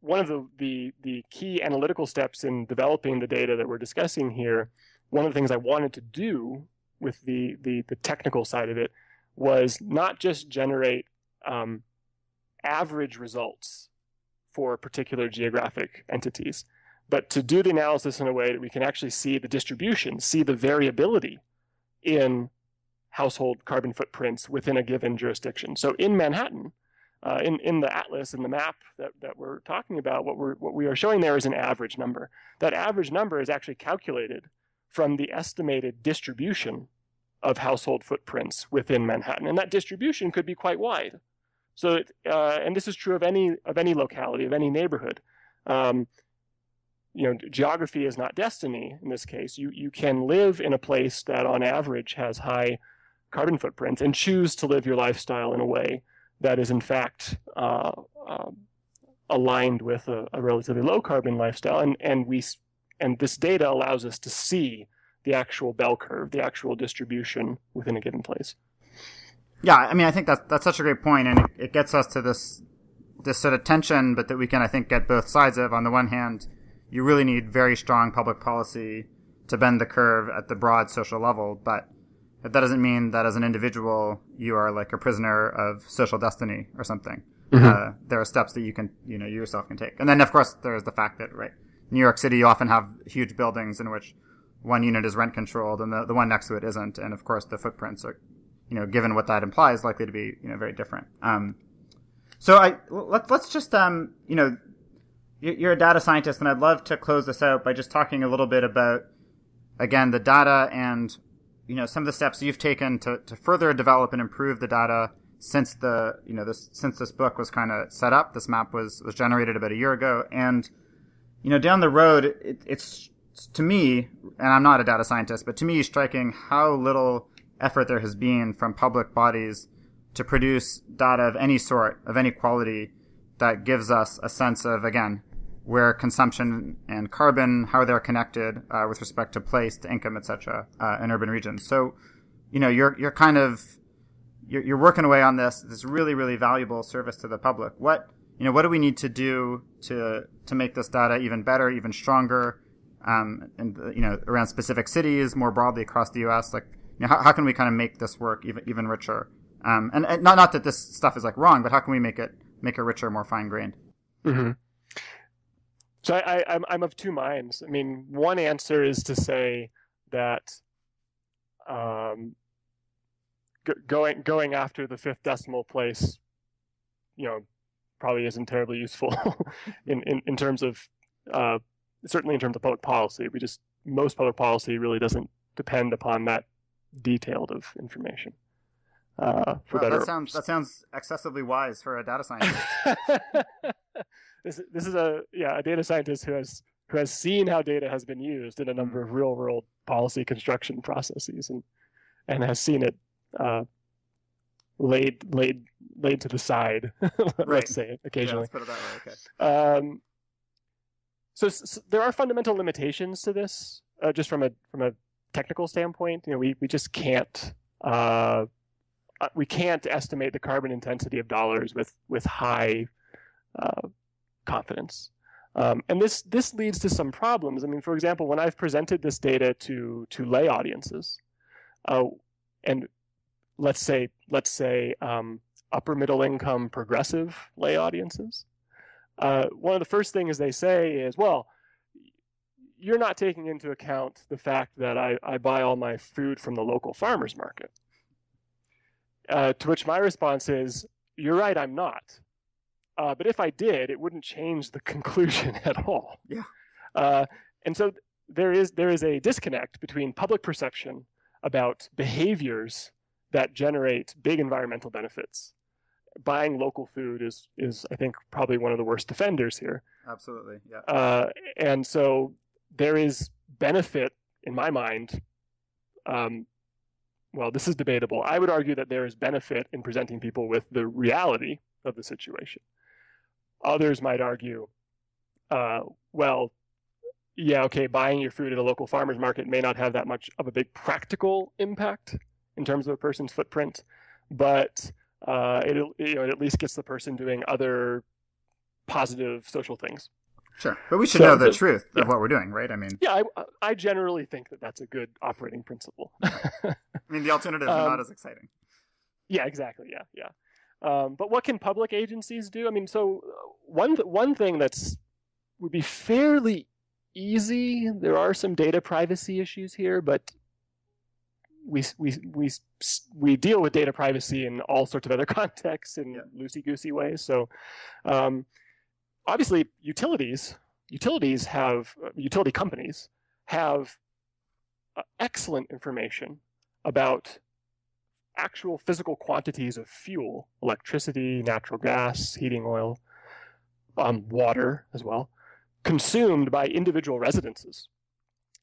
one of the, the the key analytical steps in developing the data that we're discussing here, one of the things I wanted to do with the the, the technical side of it was not just generate um, average results for particular geographic entities, but to do the analysis in a way that we can actually see the distribution, see the variability in household carbon footprints within a given jurisdiction. So in Manhattan, uh, in, in the atlas, in the map that, that we're talking about, what, we're, what we are showing there is an average number. That average number is actually calculated from the estimated distribution of household footprints within Manhattan. And that distribution could be quite wide. So, uh, and this is true of any of any locality, of any neighborhood. Um, you know, geography is not destiny in this case. You you can live in a place that, on average, has high carbon footprints and choose to live your lifestyle in a way that is, in fact, uh, uh, aligned with a, a, relatively low carbon lifestyle. And and we and this data allows us to see the actual bell curve, the actual distribution within a given place. Yeah, I mean, I think that's that's such a great point, and it, it gets us to this this sort of tension, but that we can, I think, get both sides of. On the one hand, you really need very strong public policy to bend the curve at the broad social level, but that doesn't mean that as an individual you are like a prisoner of social destiny or something. Mm-hmm. Uh, there are steps that you can, you know, you yourself can take, and then of course there is the fact that right, New York City, you often have huge buildings in which one unit is rent controlled and the, the one next to it isn't, and of course the footprints are you know, given what that implies, likely to be, you know, very different. Um, so I let's let's just um, you know, you're a data scientist, and I'd love to close this out by just talking a little bit about again the data and you know some of the steps you've taken to, to further develop and improve the data since the you know this since this book was kind of set up. This map was was generated about a year ago, and you know down the road, it, it's to me, and I'm not a data scientist, but to me, striking how little effort there has been from public bodies to produce data of any sort, of any quality, that gives us a sense of, again, where consumption and carbon, how they're connected uh, with respect to place, to income, etc., uh, in urban regions. So, you know, you're you're kind of you're, you're working away on this this really really valuable service to the public. What you know, what do we need to do to to make this data even better, even stronger, um, and you know, around specific cities more broadly across the U.S. Like, you know, how, how can we kind of make this work even even richer? Um, and, and, not not that this stuff is like wrong, but how can we make it make it richer, more fine grained? Mm-hmm. So I, I I'm I'm of two minds. I mean, one answer is to say that um, g- going going after the fifth decimal place, you know, probably isn't terribly useful in, in in terms of uh, certainly in terms of public policy. We just most public policy really doesn't depend upon that detailed of information. Uh, for well, that sounds that sounds excessively wise for a data scientist. this this is a yeah a data scientist who has who has seen how data has been used in a number of real world policy construction processes and and has seen it uh, laid laid laid to the side. let's say occasionally. Yeah, let's put it that way. Okay. Um, so, so, there are fundamental limitations to this, uh, just from a from a technical standpoint. You know, we we just can't uh, uh we can't estimate the carbon intensity of dollars with with high uh, confidence. Um, and this this leads to some problems. I mean, for example, when I've presented this data to to lay audiences, uh, and let's say let's say um, upper middle income progressive lay audiences, uh, one of the first things they say is, well, you're not taking into account the fact that I, I buy all my food from the local farmers market. Uh, to which my response is, you're right, I'm not. Uh, but if I did, it wouldn't change the conclusion at all. Yeah. Uh, and so there is there is a disconnect between public perception about behaviors that generate big environmental benefits. Buying local food is is I think probably one of the worst offenders here. Absolutely, yeah. Uh, and so there is benefit in my mind. Um, well, this is debatable. I would argue that there is benefit in presenting people with the reality of the situation. Others might argue, uh, well, yeah, okay, buying your food at a local farmer's market may not have that much of a big practical impact in terms of a person's footprint, but uh, it, you know, it at least gets the person doing other positive social things. Sure, but we should so know the, the truth yeah. of what we're doing, right? I mean, yeah, I, I generally think that that's a good operating principle. I mean, the alternatives um, are not as exciting. Yeah, exactly. Yeah, yeah. Um, but what can public agencies do? I mean, so uh, one th- one thing that's would be fairly easy. There are some data privacy issues here, but we we we we deal with data privacy in all sorts of other contexts in yeah. loosey goosey ways. So, um, obviously, utilities utilities have uh, utility companies have uh, excellent information about actual physical quantities of fuel, electricity, natural gas, heating oil, um, water as well, consumed by individual residences.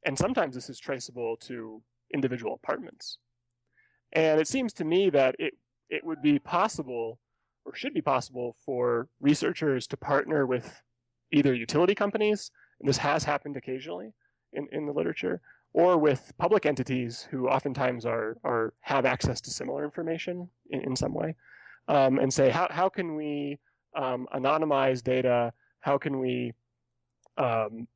And sometimes this is traceable to individual apartments. And it seems to me that it, it would be possible or should be possible for researchers to partner with either utility companies, and this has happened occasionally in, in the literature, or with public entities who oftentimes are, are have access to similar information in, in some way, um, and say, how, how can we um, anonymize data? How can we um,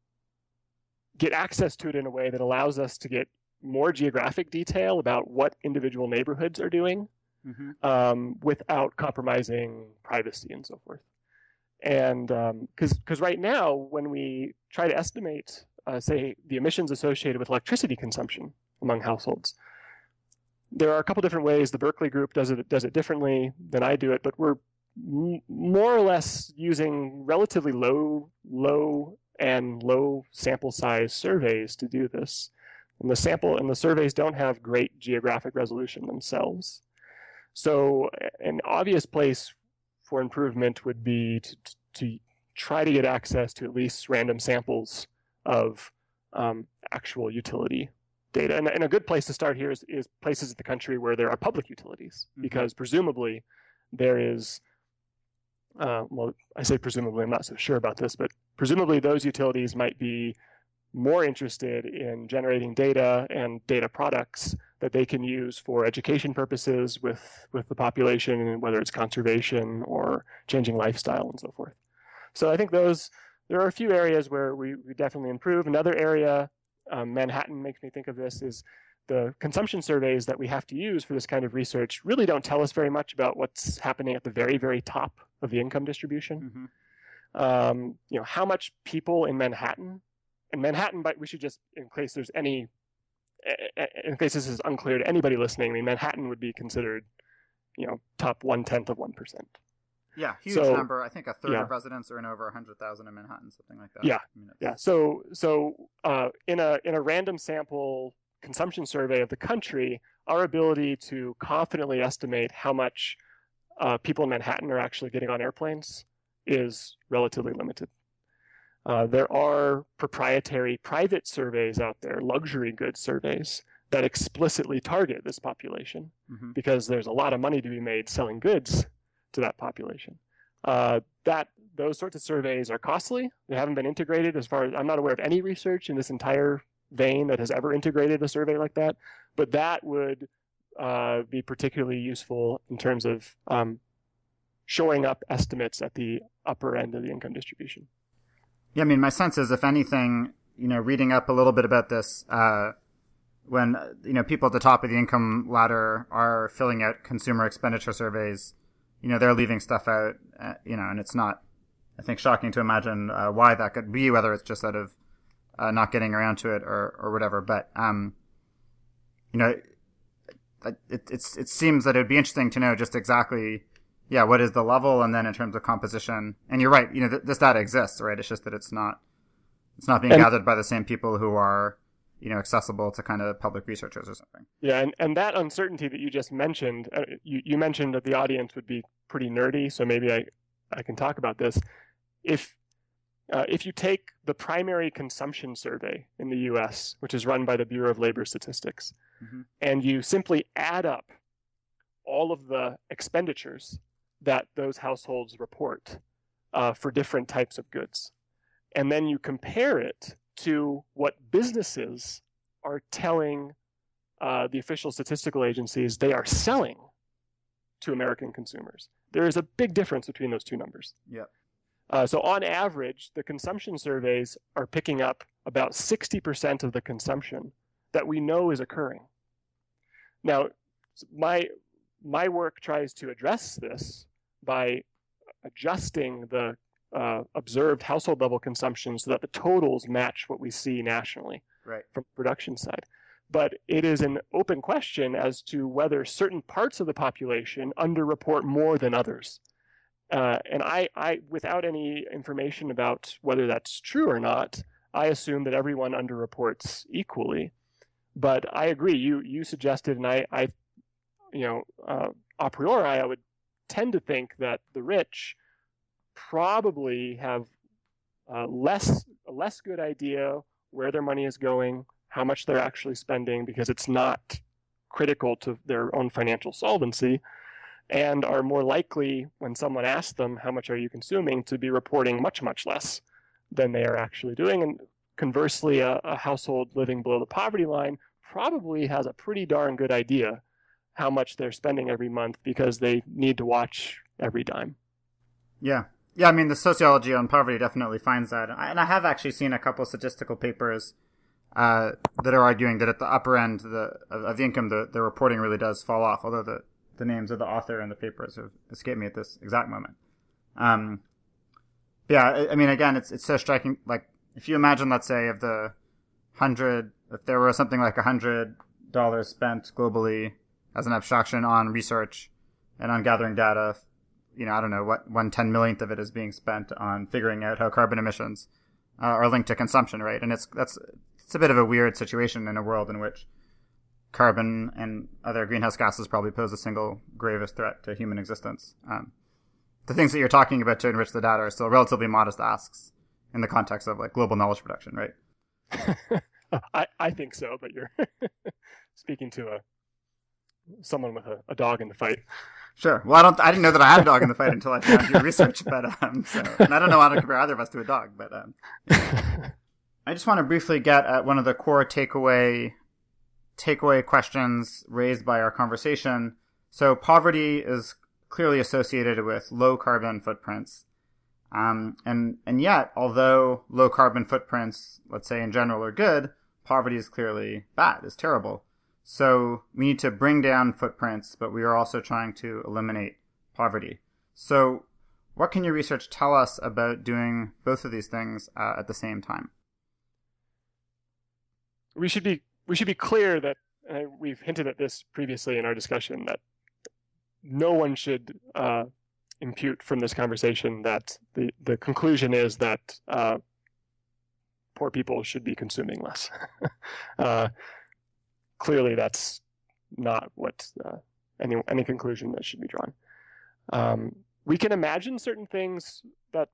get access to it in a way that allows us to get more geographic detail about what individual neighborhoods are doing mm-hmm. um, without compromising privacy and so forth. And because um, because right now, when we try to estimate, uh, say, the emissions associated with electricity consumption among households, there are a couple different ways. The Berkeley group does it does it differently than I do it, but we're m- more or less using relatively low low and low sample size surveys to do this. And the sample and the surveys don't have great geographic resolution themselves. So an obvious place for improvement would be to, to try to get access to at least random samples of um, actual utility data. And, and, a good place to start here is, is, places in the country where there are public utilities, mm-hmm. because presumably there is, uh, well, I say presumably, I'm not so sure about this, but presumably those utilities might be more interested in generating data and data products that they can use for education purposes with, with the population, whether it's conservation or changing lifestyle and so forth. So I think those, there are a few areas where we, we definitely improve. Another area, um, Manhattan makes me think of this, is the consumption surveys that we have to use for this kind of research really don't tell us very much about what's happening at the very, very top of the income distribution. Mm-hmm. Um, you know, how much people in Manhattan in Manhattan, but we should just, in case there's any, in case this is unclear to anybody listening, I mean, Manhattan would be considered, you know, top one tenth of one percent. Yeah, huge so, number. I think a third yeah. of residents are in over hundred thousand in Manhattan, something like that. Yeah, I mean, yeah. So, so uh, in a in a random sample consumption survey of the country, our ability to confidently estimate how much uh, people in Manhattan are actually getting on airplanes is relatively limited. Uh, there are proprietary private surveys out there, luxury goods surveys, that explicitly target this population mm-hmm. because there's a lot of money to be made selling goods to that population. Uh, that those sorts of surveys are costly. They haven't been integrated as far as I'm not aware of any research in this entire vein that has ever integrated a survey like that. But that would uh, be particularly useful in terms of um, showing up estimates at the upper end of the income distribution. Yeah, I mean, my sense is, if anything, you know, reading up a little bit about this, uh, when you know people at the top of the income ladder are filling out consumer expenditure surveys, you know, they're leaving stuff out, uh, you know, and it's not, I think, shocking to imagine uh, why that could be, whether it's just out of uh, not getting around to it or or whatever. But um, you know, it, it it's it seems that it would be interesting to know just exactly yeah, what is the level, and then in terms of composition. And you're right, you know, th- this data exists, right? It's just that it's not it's not being and, gathered by the same people who are you know accessible to kind of public researchers or something. Yeah, and, and that uncertainty that you just mentioned, uh, you you mentioned that the audience would be pretty nerdy, so maybe I I can talk about this. If uh, if you take the primary consumption survey in the U.S., which is run by the Bureau of Labor Statistics, mm-hmm. and you simply add up all of the expenditures that those households report uh, for different types of goods. And then you compare it to what businesses are telling uh, the official statistical agencies they are selling to American consumers. There is a big difference between those two numbers. Yeah. Uh, so on average, the consumption surveys are picking up about 60% of the consumption that we know is occurring. Now, my my work tries to address this by adjusting the uh, observed household level consumption so that the totals match what we see nationally right. from production side. But it is an open question as to whether certain parts of the population underreport more than others. Uh, and I, I, without any information about whether that's true or not, I assume that everyone underreports equally. But I agree. You you suggested, and I, I you know, uh, a priori, I would tend to think that the rich probably have uh, less a less good idea where their money is going, how much they're actually spending, because it's not critical to their own financial solvency, and are more likely, when someone asks them how much are you consuming, to be reporting much much less than they are actually doing. And conversely, a, a household living below the poverty line probably has a pretty darn good idea how much they're spending every month because they need to watch every dime. Yeah. Yeah, I mean, the sociology on poverty definitely finds that. And I have actually seen a couple statistical papers uh, that are arguing that at the upper end the, of, the income, the, the reporting really does fall off, although the, the names of the author and the papers have escaped me at this exact moment. Um, yeah, I, I mean, again, it's, it's so striking. Like, if you imagine, let's say, of the hundred, if there were something like a hundred dollars spent globally as an abstraction on research and on gathering data. You know, I don't know what one ten millionth of it is being spent on figuring out how carbon emissions uh, are linked to consumption, right? And it's that's it's a bit of a weird situation in a world in which carbon and other greenhouse gases probably pose the single gravest threat to human existence. Um, the things that you're talking about to enrich the data are still relatively modest asks in the context of like global knowledge production, right? I, I think so, but you're speaking to a someone with a, a, dog in the fight. Sure. Well, I don't. I didn't know that I had a dog in the fight until I found your research. But um, so, and I don't know how to compare either of us to a dog. But um, I just want to briefly get at one of the core takeaway takeaway questions raised by our conversation. So, poverty is clearly associated with low carbon footprints. Um, and and yet, although low carbon footprints, let's say in general, are good, poverty is clearly bad, is terrible. So we need to bring down footprints, but we are also trying to eliminate poverty. So, what can your research tell us about doing both of these things uh, at the same time? We should be we should be clear that uh, we've hinted at this previously in our discussion that no one should uh, impute from this conversation that the the conclusion is that uh, poor people should be consuming less. Clearly that's not what uh, any any conclusion that should be drawn. Um, we can imagine certain things that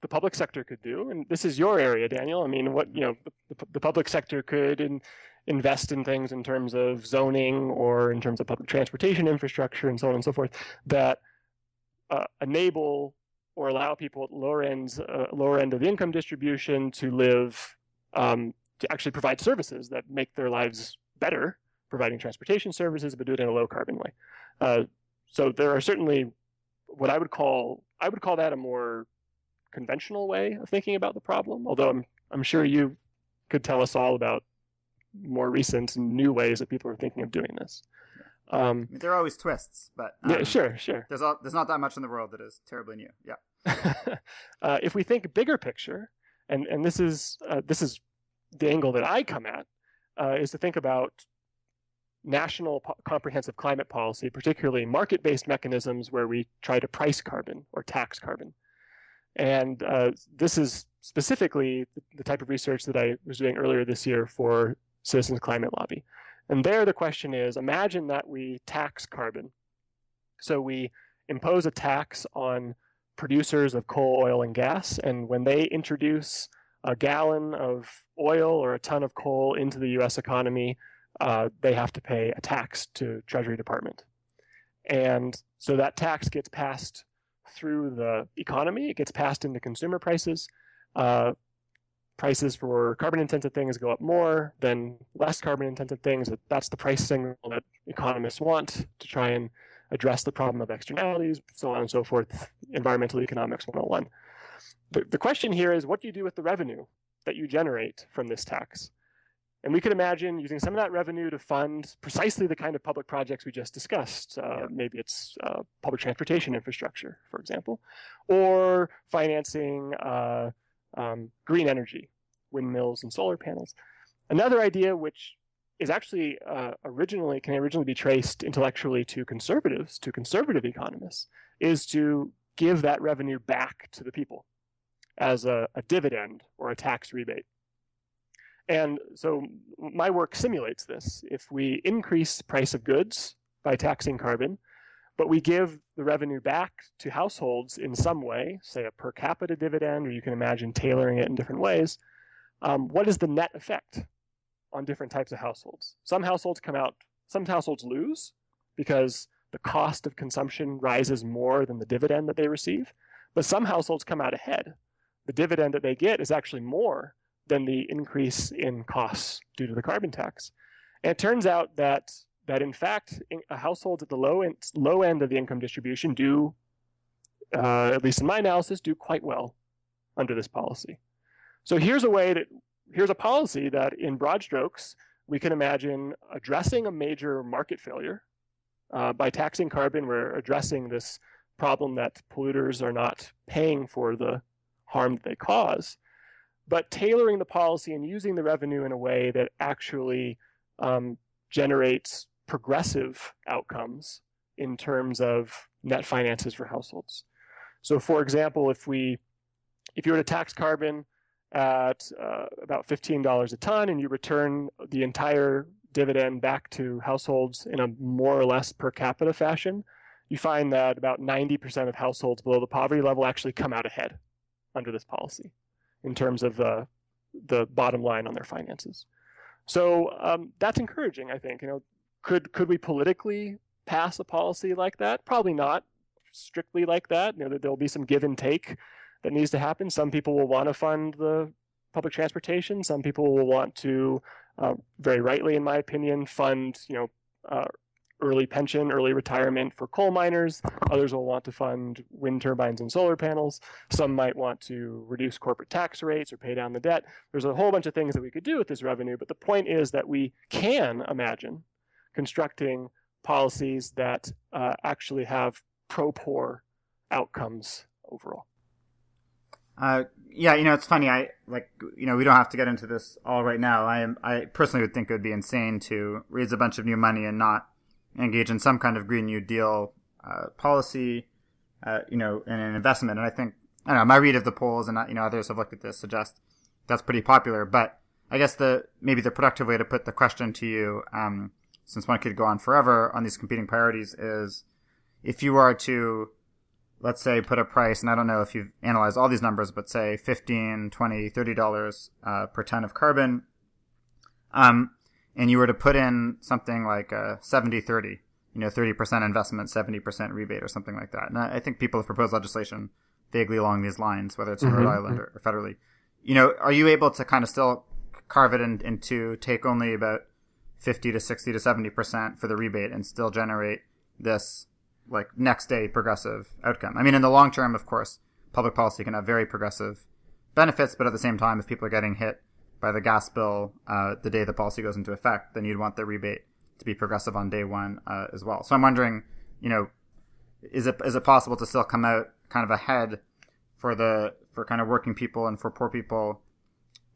the public sector could do, and this is your area, Daniel. I mean, what you know, the, the public sector could in, invest in things in terms of zoning or in terms of public transportation infrastructure and so on and so forth that uh, enable or allow people at lower ends, uh, lower end of the income distribution to live, um, to actually provide services that make their lives better, providing transportation services, but do it in a low carbon way. Uh, so there are certainly what I would call I would call that a more conventional way of thinking about the problem. Although I'm I'm sure you could tell us all about more recent and new ways that people are thinking of doing this. Um, there are always twists, but um, yeah, sure, sure. There's all, there's not that much in the world that is terribly new. Yeah. uh, if we think bigger picture, and and this is uh, this is the angle that I come at, uh, is to think about national po- comprehensive climate policy, particularly market-based mechanisms where we try to price carbon or tax carbon. And uh, this is specifically the type of research that I was doing earlier this year for Citizens Climate Lobby. And there the question is imagine that we tax carbon. So we impose a tax on producers of coal, oil, and gas. And when they introduce a gallon of oil or a ton of coal into the US economy, uh, they have to pay a tax to Treasury Department. And so that tax gets passed through the economy, it gets passed into consumer prices. Uh, prices for carbon intensive things go up more than less carbon intensive things. That's the price signal that economists want to try and address the problem of externalities, so on and so forth, environmental economics 101. The, the question here is what do you do with the revenue that you generate from this tax? And we could imagine using some of that revenue to fund precisely the kind of public projects we just discussed. Uh, yeah. Maybe it's uh, public transportation infrastructure, for example, or financing uh, um, green energy, windmills and solar panels. Another idea, which is actually uh, originally can originally be traced intellectually to conservatives, to conservative economists, is to give that revenue back to the people as a, a dividend or a tax rebate. And so my work simulates this. If we increase the price of goods by taxing carbon, but we give the revenue back to households in some way, say a per capita dividend, or you can imagine tailoring it in different ways, um, what is the net effect on different types of households? Some households come out, some households lose because the cost of consumption rises more than the dividend that they receive, but some households come out ahead. The dividend that they get is actually more than the increase in costs due to the carbon tax. And it turns out that that in fact households at the low end, low end of the income distribution do, uh, at least in my analysis, do quite well under this policy. So here's a way that here's a policy that, in broad strokes, we can imagine addressing a major market failure uh, by taxing carbon. We're addressing this problem that polluters are not paying for the harm they cause but tailoring the policy and using the revenue in a way that actually um, generates progressive outcomes in terms of net finances for households. So, for example, if we if you were to tax carbon at uh, about $15 a ton and you return the entire dividend back to households in a more or less per capita fashion, you find that about 90% of households below the poverty level actually come out ahead under this policy in terms of the the bottom line on their finances. So um, that's encouraging. I think you know could could we politically pass a policy like that? Probably not strictly like that. You know, there'll be some give and take that needs to happen. Some people will want to fund the public transportation. Some people will want to, uh, very rightly, in my opinion, fund you know uh, early pension, early retirement for coal miners. Others will want to fund wind turbines and solar panels. Some might want to reduce corporate tax rates or pay down the debt. There's a whole bunch of things that we could do with this revenue, but the point is that we can imagine constructing policies that uh, actually have pro poor outcomes overall. Uh, yeah, you know, it's funny. I like, you know, we don't have to get into this all right now. I am, I personally would think it would be insane to raise a bunch of new money and not engage in some kind of Green New Deal uh, policy, uh, you know, and an investment. And I think, I don't know, my read of the polls and, you know, others have looked at this suggest that's pretty popular. But I guess the maybe the productive way to put the question to you, um, since one could go on forever on these competing priorities, is if you are to let's say put a price and i don't know if you've analyzed all these numbers but say 15 20 30 dollars uh, per ton of carbon um, and you were to put in something like a 70 30 you know 30% investment 70% rebate or something like that and i think people have proposed legislation vaguely along these lines whether it's in mm-hmm. rhode island or, or, federally you know are you able to kind of still carve it in, into take only about 50 to 60 to 70% for the rebate and still generate this like next day progressive outcome. I mean, in the long term, of course, public policy can have very progressive benefits, but at the same time, if people are getting hit by the gas bill uh, the day the policy goes into effect, then you'd want the rebate to be progressive on day one uh, as well. So I'm wondering, you know, is it is it possible to still come out kind of ahead for the for kind of working people and for poor people,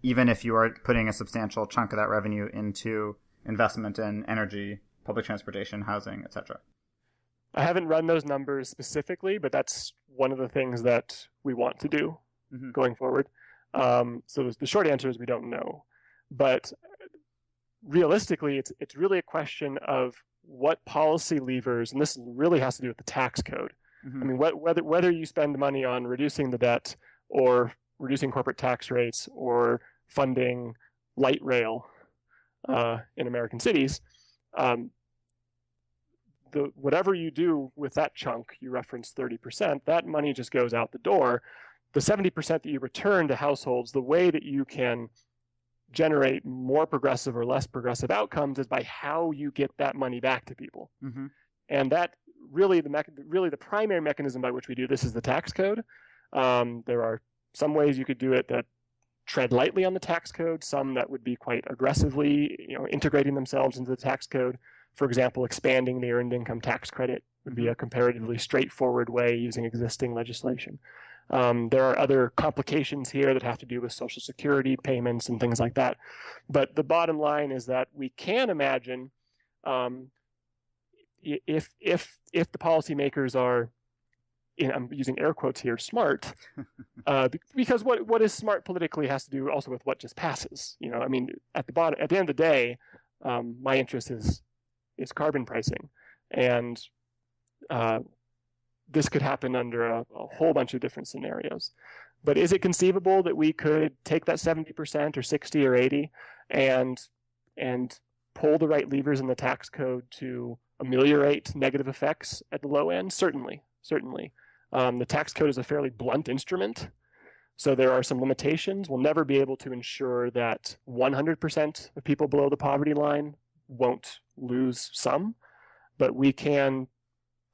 even if you are putting a substantial chunk of that revenue into investment in energy, public transportation, housing, etc. I haven't run those numbers specifically, but that's one of the things that we want to do mm-hmm. going forward. Um, so the short answer is we don't know, but realistically, it's it's really a question of what policy levers, and this really has to do with the tax code. Mm-hmm. I mean, wh- whether whether you spend money on reducing the debt or reducing corporate tax rates or funding light rail uh, in American cities, um, the whatever you do with that chunk, you reference 30%, that money just goes out the door. The 70% that you return to households, the way that you can generate more progressive or less progressive outcomes is by how you get that money back to people. Mm-hmm. And that really the really the primary mechanism by which we do this is the tax code. Um, there are some ways you could do it that tread lightly on the tax code, some that would be quite aggressively, you know, integrating themselves into the tax code. For example, expanding the earned income tax credit would be a mm-hmm. comparatively straightforward way using existing legislation. Um, there are other complications here that have to do with Social Security payments and things like that. But the bottom line is that we can imagine um, if if if the policymakers are, in, I'm using air quotes here, smart, uh, because what what is smart politically has to do also with what just passes. You know, I mean, at the bottom, at the end of the day, um, my interest is is carbon pricing. And uh, this could happen under a, a, whole bunch of different scenarios. But is it conceivable that we could take that 70% or 60 or 80 and and pull the right levers in the tax code to ameliorate negative effects at the low end? Certainly, certainly. Um, the tax code is a fairly blunt instrument, so there are some limitations. We'll never be able to ensure that 100% of people below the poverty line won't lose some, but we can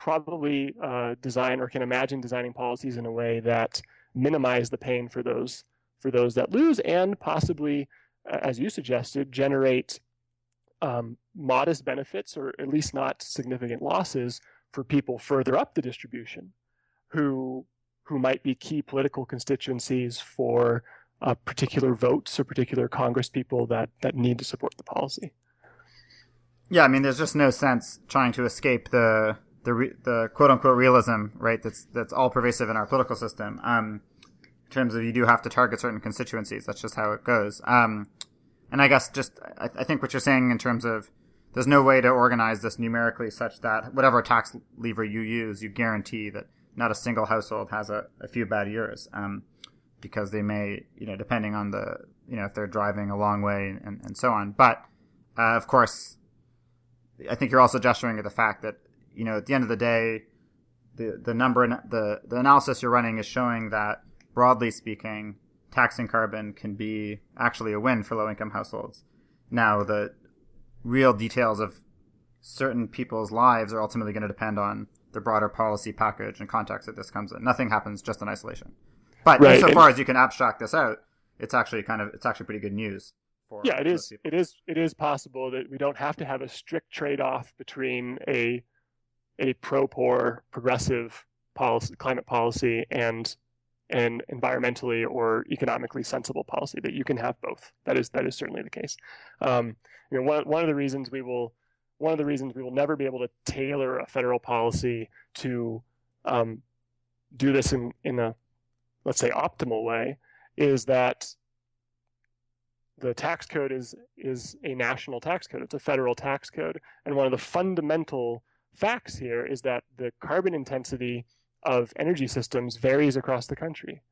probably uh, design or can imagine designing policies in a way that minimize the pain for those for those that lose and possibly, as you suggested, generate um, modest benefits or at least not significant losses for people further up the distribution who who might be key political constituencies for uh, particular votes or particular Congress people that that need to support the policy. Yeah, I mean, there's just no sense trying to escape the the re, the quote unquote realism, right? That's that's all pervasive in our political system. Um, in terms of you do have to target certain constituencies. That's just how it goes. Um, and I guess just I, I think what you're saying in terms of there's no way to organize this numerically such that whatever tax lever you use, you guarantee that not a single household has a, a few bad years. Um, because they may, you know, depending on the, you know, if they're driving a long way and, and so on. But, uh, of course, I think you're also gesturing at the fact that you know at the end of the day, the the number the the analysis you're running is showing that broadly speaking, taxing carbon can be actually a win for low income households. Now the real details of certain people's lives are ultimately going to depend on the broader policy package and context that this comes in. Nothing happens just in isolation. But right. insofar as you can abstract this out, it's actually kind of it's actually pretty good news for yeah it is people. it is it is possible that we don't have to have a strict trade-off between a a pro-poor progressive policy climate policy and an environmentally or economically sensible policy that you can have both. That is that is certainly the case. Um, you know one, one of the reasons we will one of the reasons we will never be able to tailor a federal policy to um, do this in, in a let's say optimal way is that the tax code is is a national tax code. It's a federal tax code, and one of the fundamental facts here is that the carbon intensity of energy systems varies across the country.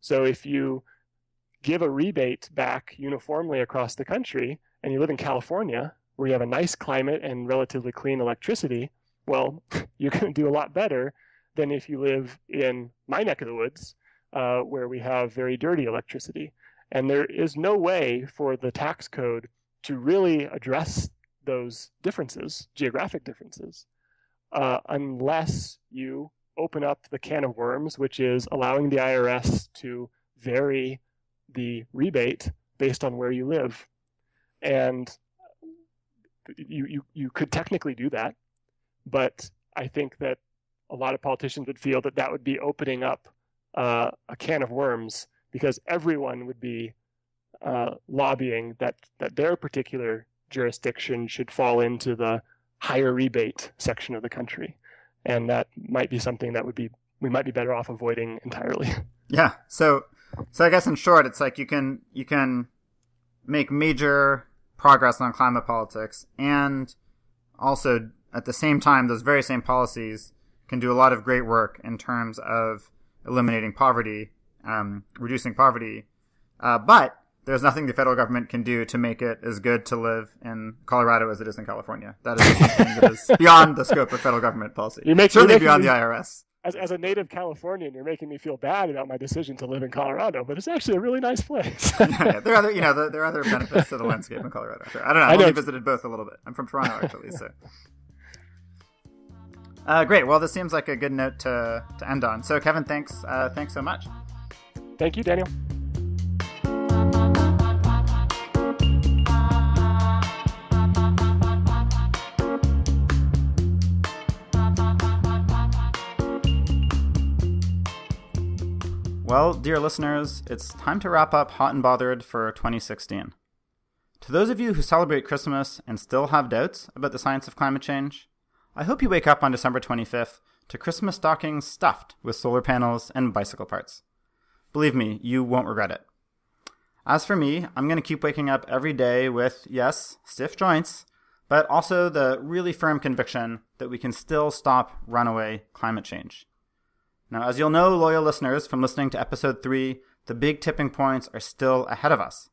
So if you give a rebate back uniformly across the country, and you live in California, where you have a nice climate and relatively clean electricity, well, you're going to do a lot better than if you live in my neck of the woods, uh, where we have very dirty electricity. And there is no way for the tax code to really address those differences, geographic differences, uh, unless you open up the can of worms, which is allowing the IRS to vary the rebate based on where you live. And you, you, you could technically do that, but I think that a lot of politicians would feel that that would be opening up uh, a can of worms because everyone would be uh, lobbying that, that their particular jurisdiction should fall into the higher rebate section of the country. And that might be something that would be we might be better off avoiding entirely. Yeah. So so I guess in short it's like you can you can make major progress on climate politics and also at the same time those very same policies can do a lot of great work in terms of eliminating poverty, um, reducing poverty. Uh, but there's nothing the federal government can do to make it as good to live in Colorado as it is in California. That is something that is beyond the scope of federal government policy. You make, Certainly beyond me, the IRS. As, as a native Californian, you're making me feel bad about my decision to live in Colorado, but it's actually a really nice place. yeah, yeah, there are other, you know, there are other benefits to the landscape in Colorado. Sure. I don't know. I've only visited both a little bit. I'm from Toronto, actually, so. Uh, great. Well, this seems like a good note to, to end on. So, Kevin, thanks. Uh, thanks so much. Thank you, Daniel. Well, dear listeners, it's time to wrap up Hot and Bothered for 2016. To those of you who celebrate Christmas and still have doubts about the science of climate change, I hope you wake up on December 25th to Christmas stockings stuffed with solar panels and bicycle parts. Believe me, you won't regret it. As for me, I'm going to keep waking up every day with, yes, stiff joints, but also the really firm conviction that we can still stop runaway climate change. Now, as you'll know, loyal listeners, from listening to episode 3, the big tipping points are still ahead of us.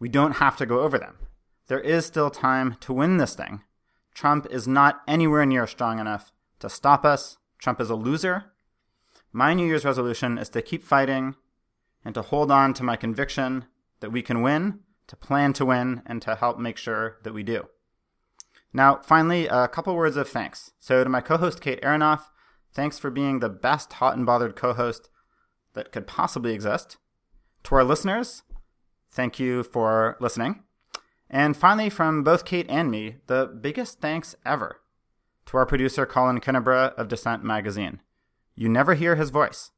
We don't have to go over them. There is still time to win this thing. Trump is not anywhere near strong enough to stop us. Trump is a loser. My New Year's resolution is to keep fighting and to hold on to my conviction that we can win, to plan to win, and to help make sure that we do. Now, finally, a couple words of thanks. So, to my co host, Kate Aronoff, Thanks for being the best hot and bothered co host that could possibly exist. To our listeners, thank you for listening. And finally, from both Kate and me, the biggest thanks ever to our producer, Colin Kinniburgh of Dissent Magazine. You never hear his voice,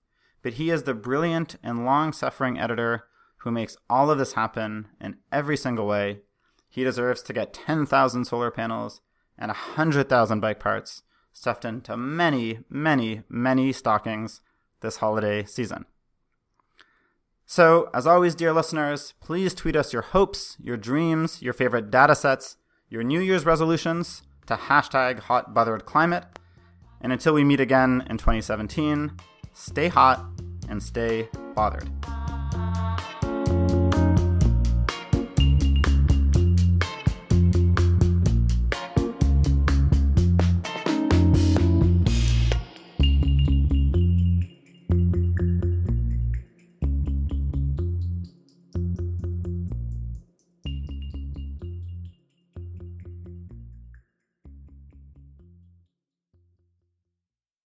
but he is the brilliant and long suffering editor who makes all of this happen in every single way. He deserves to get 10,000 solar panels and 100,000 bike parts stuffed into many, many, many stockings this holiday season. So, as always, dear listeners, please tweet us your hopes, your dreams, your favorite data sets, your New Year's resolutions to hashtag hot bothered climate. And until we meet again in 2017, stay hot and stay bothered.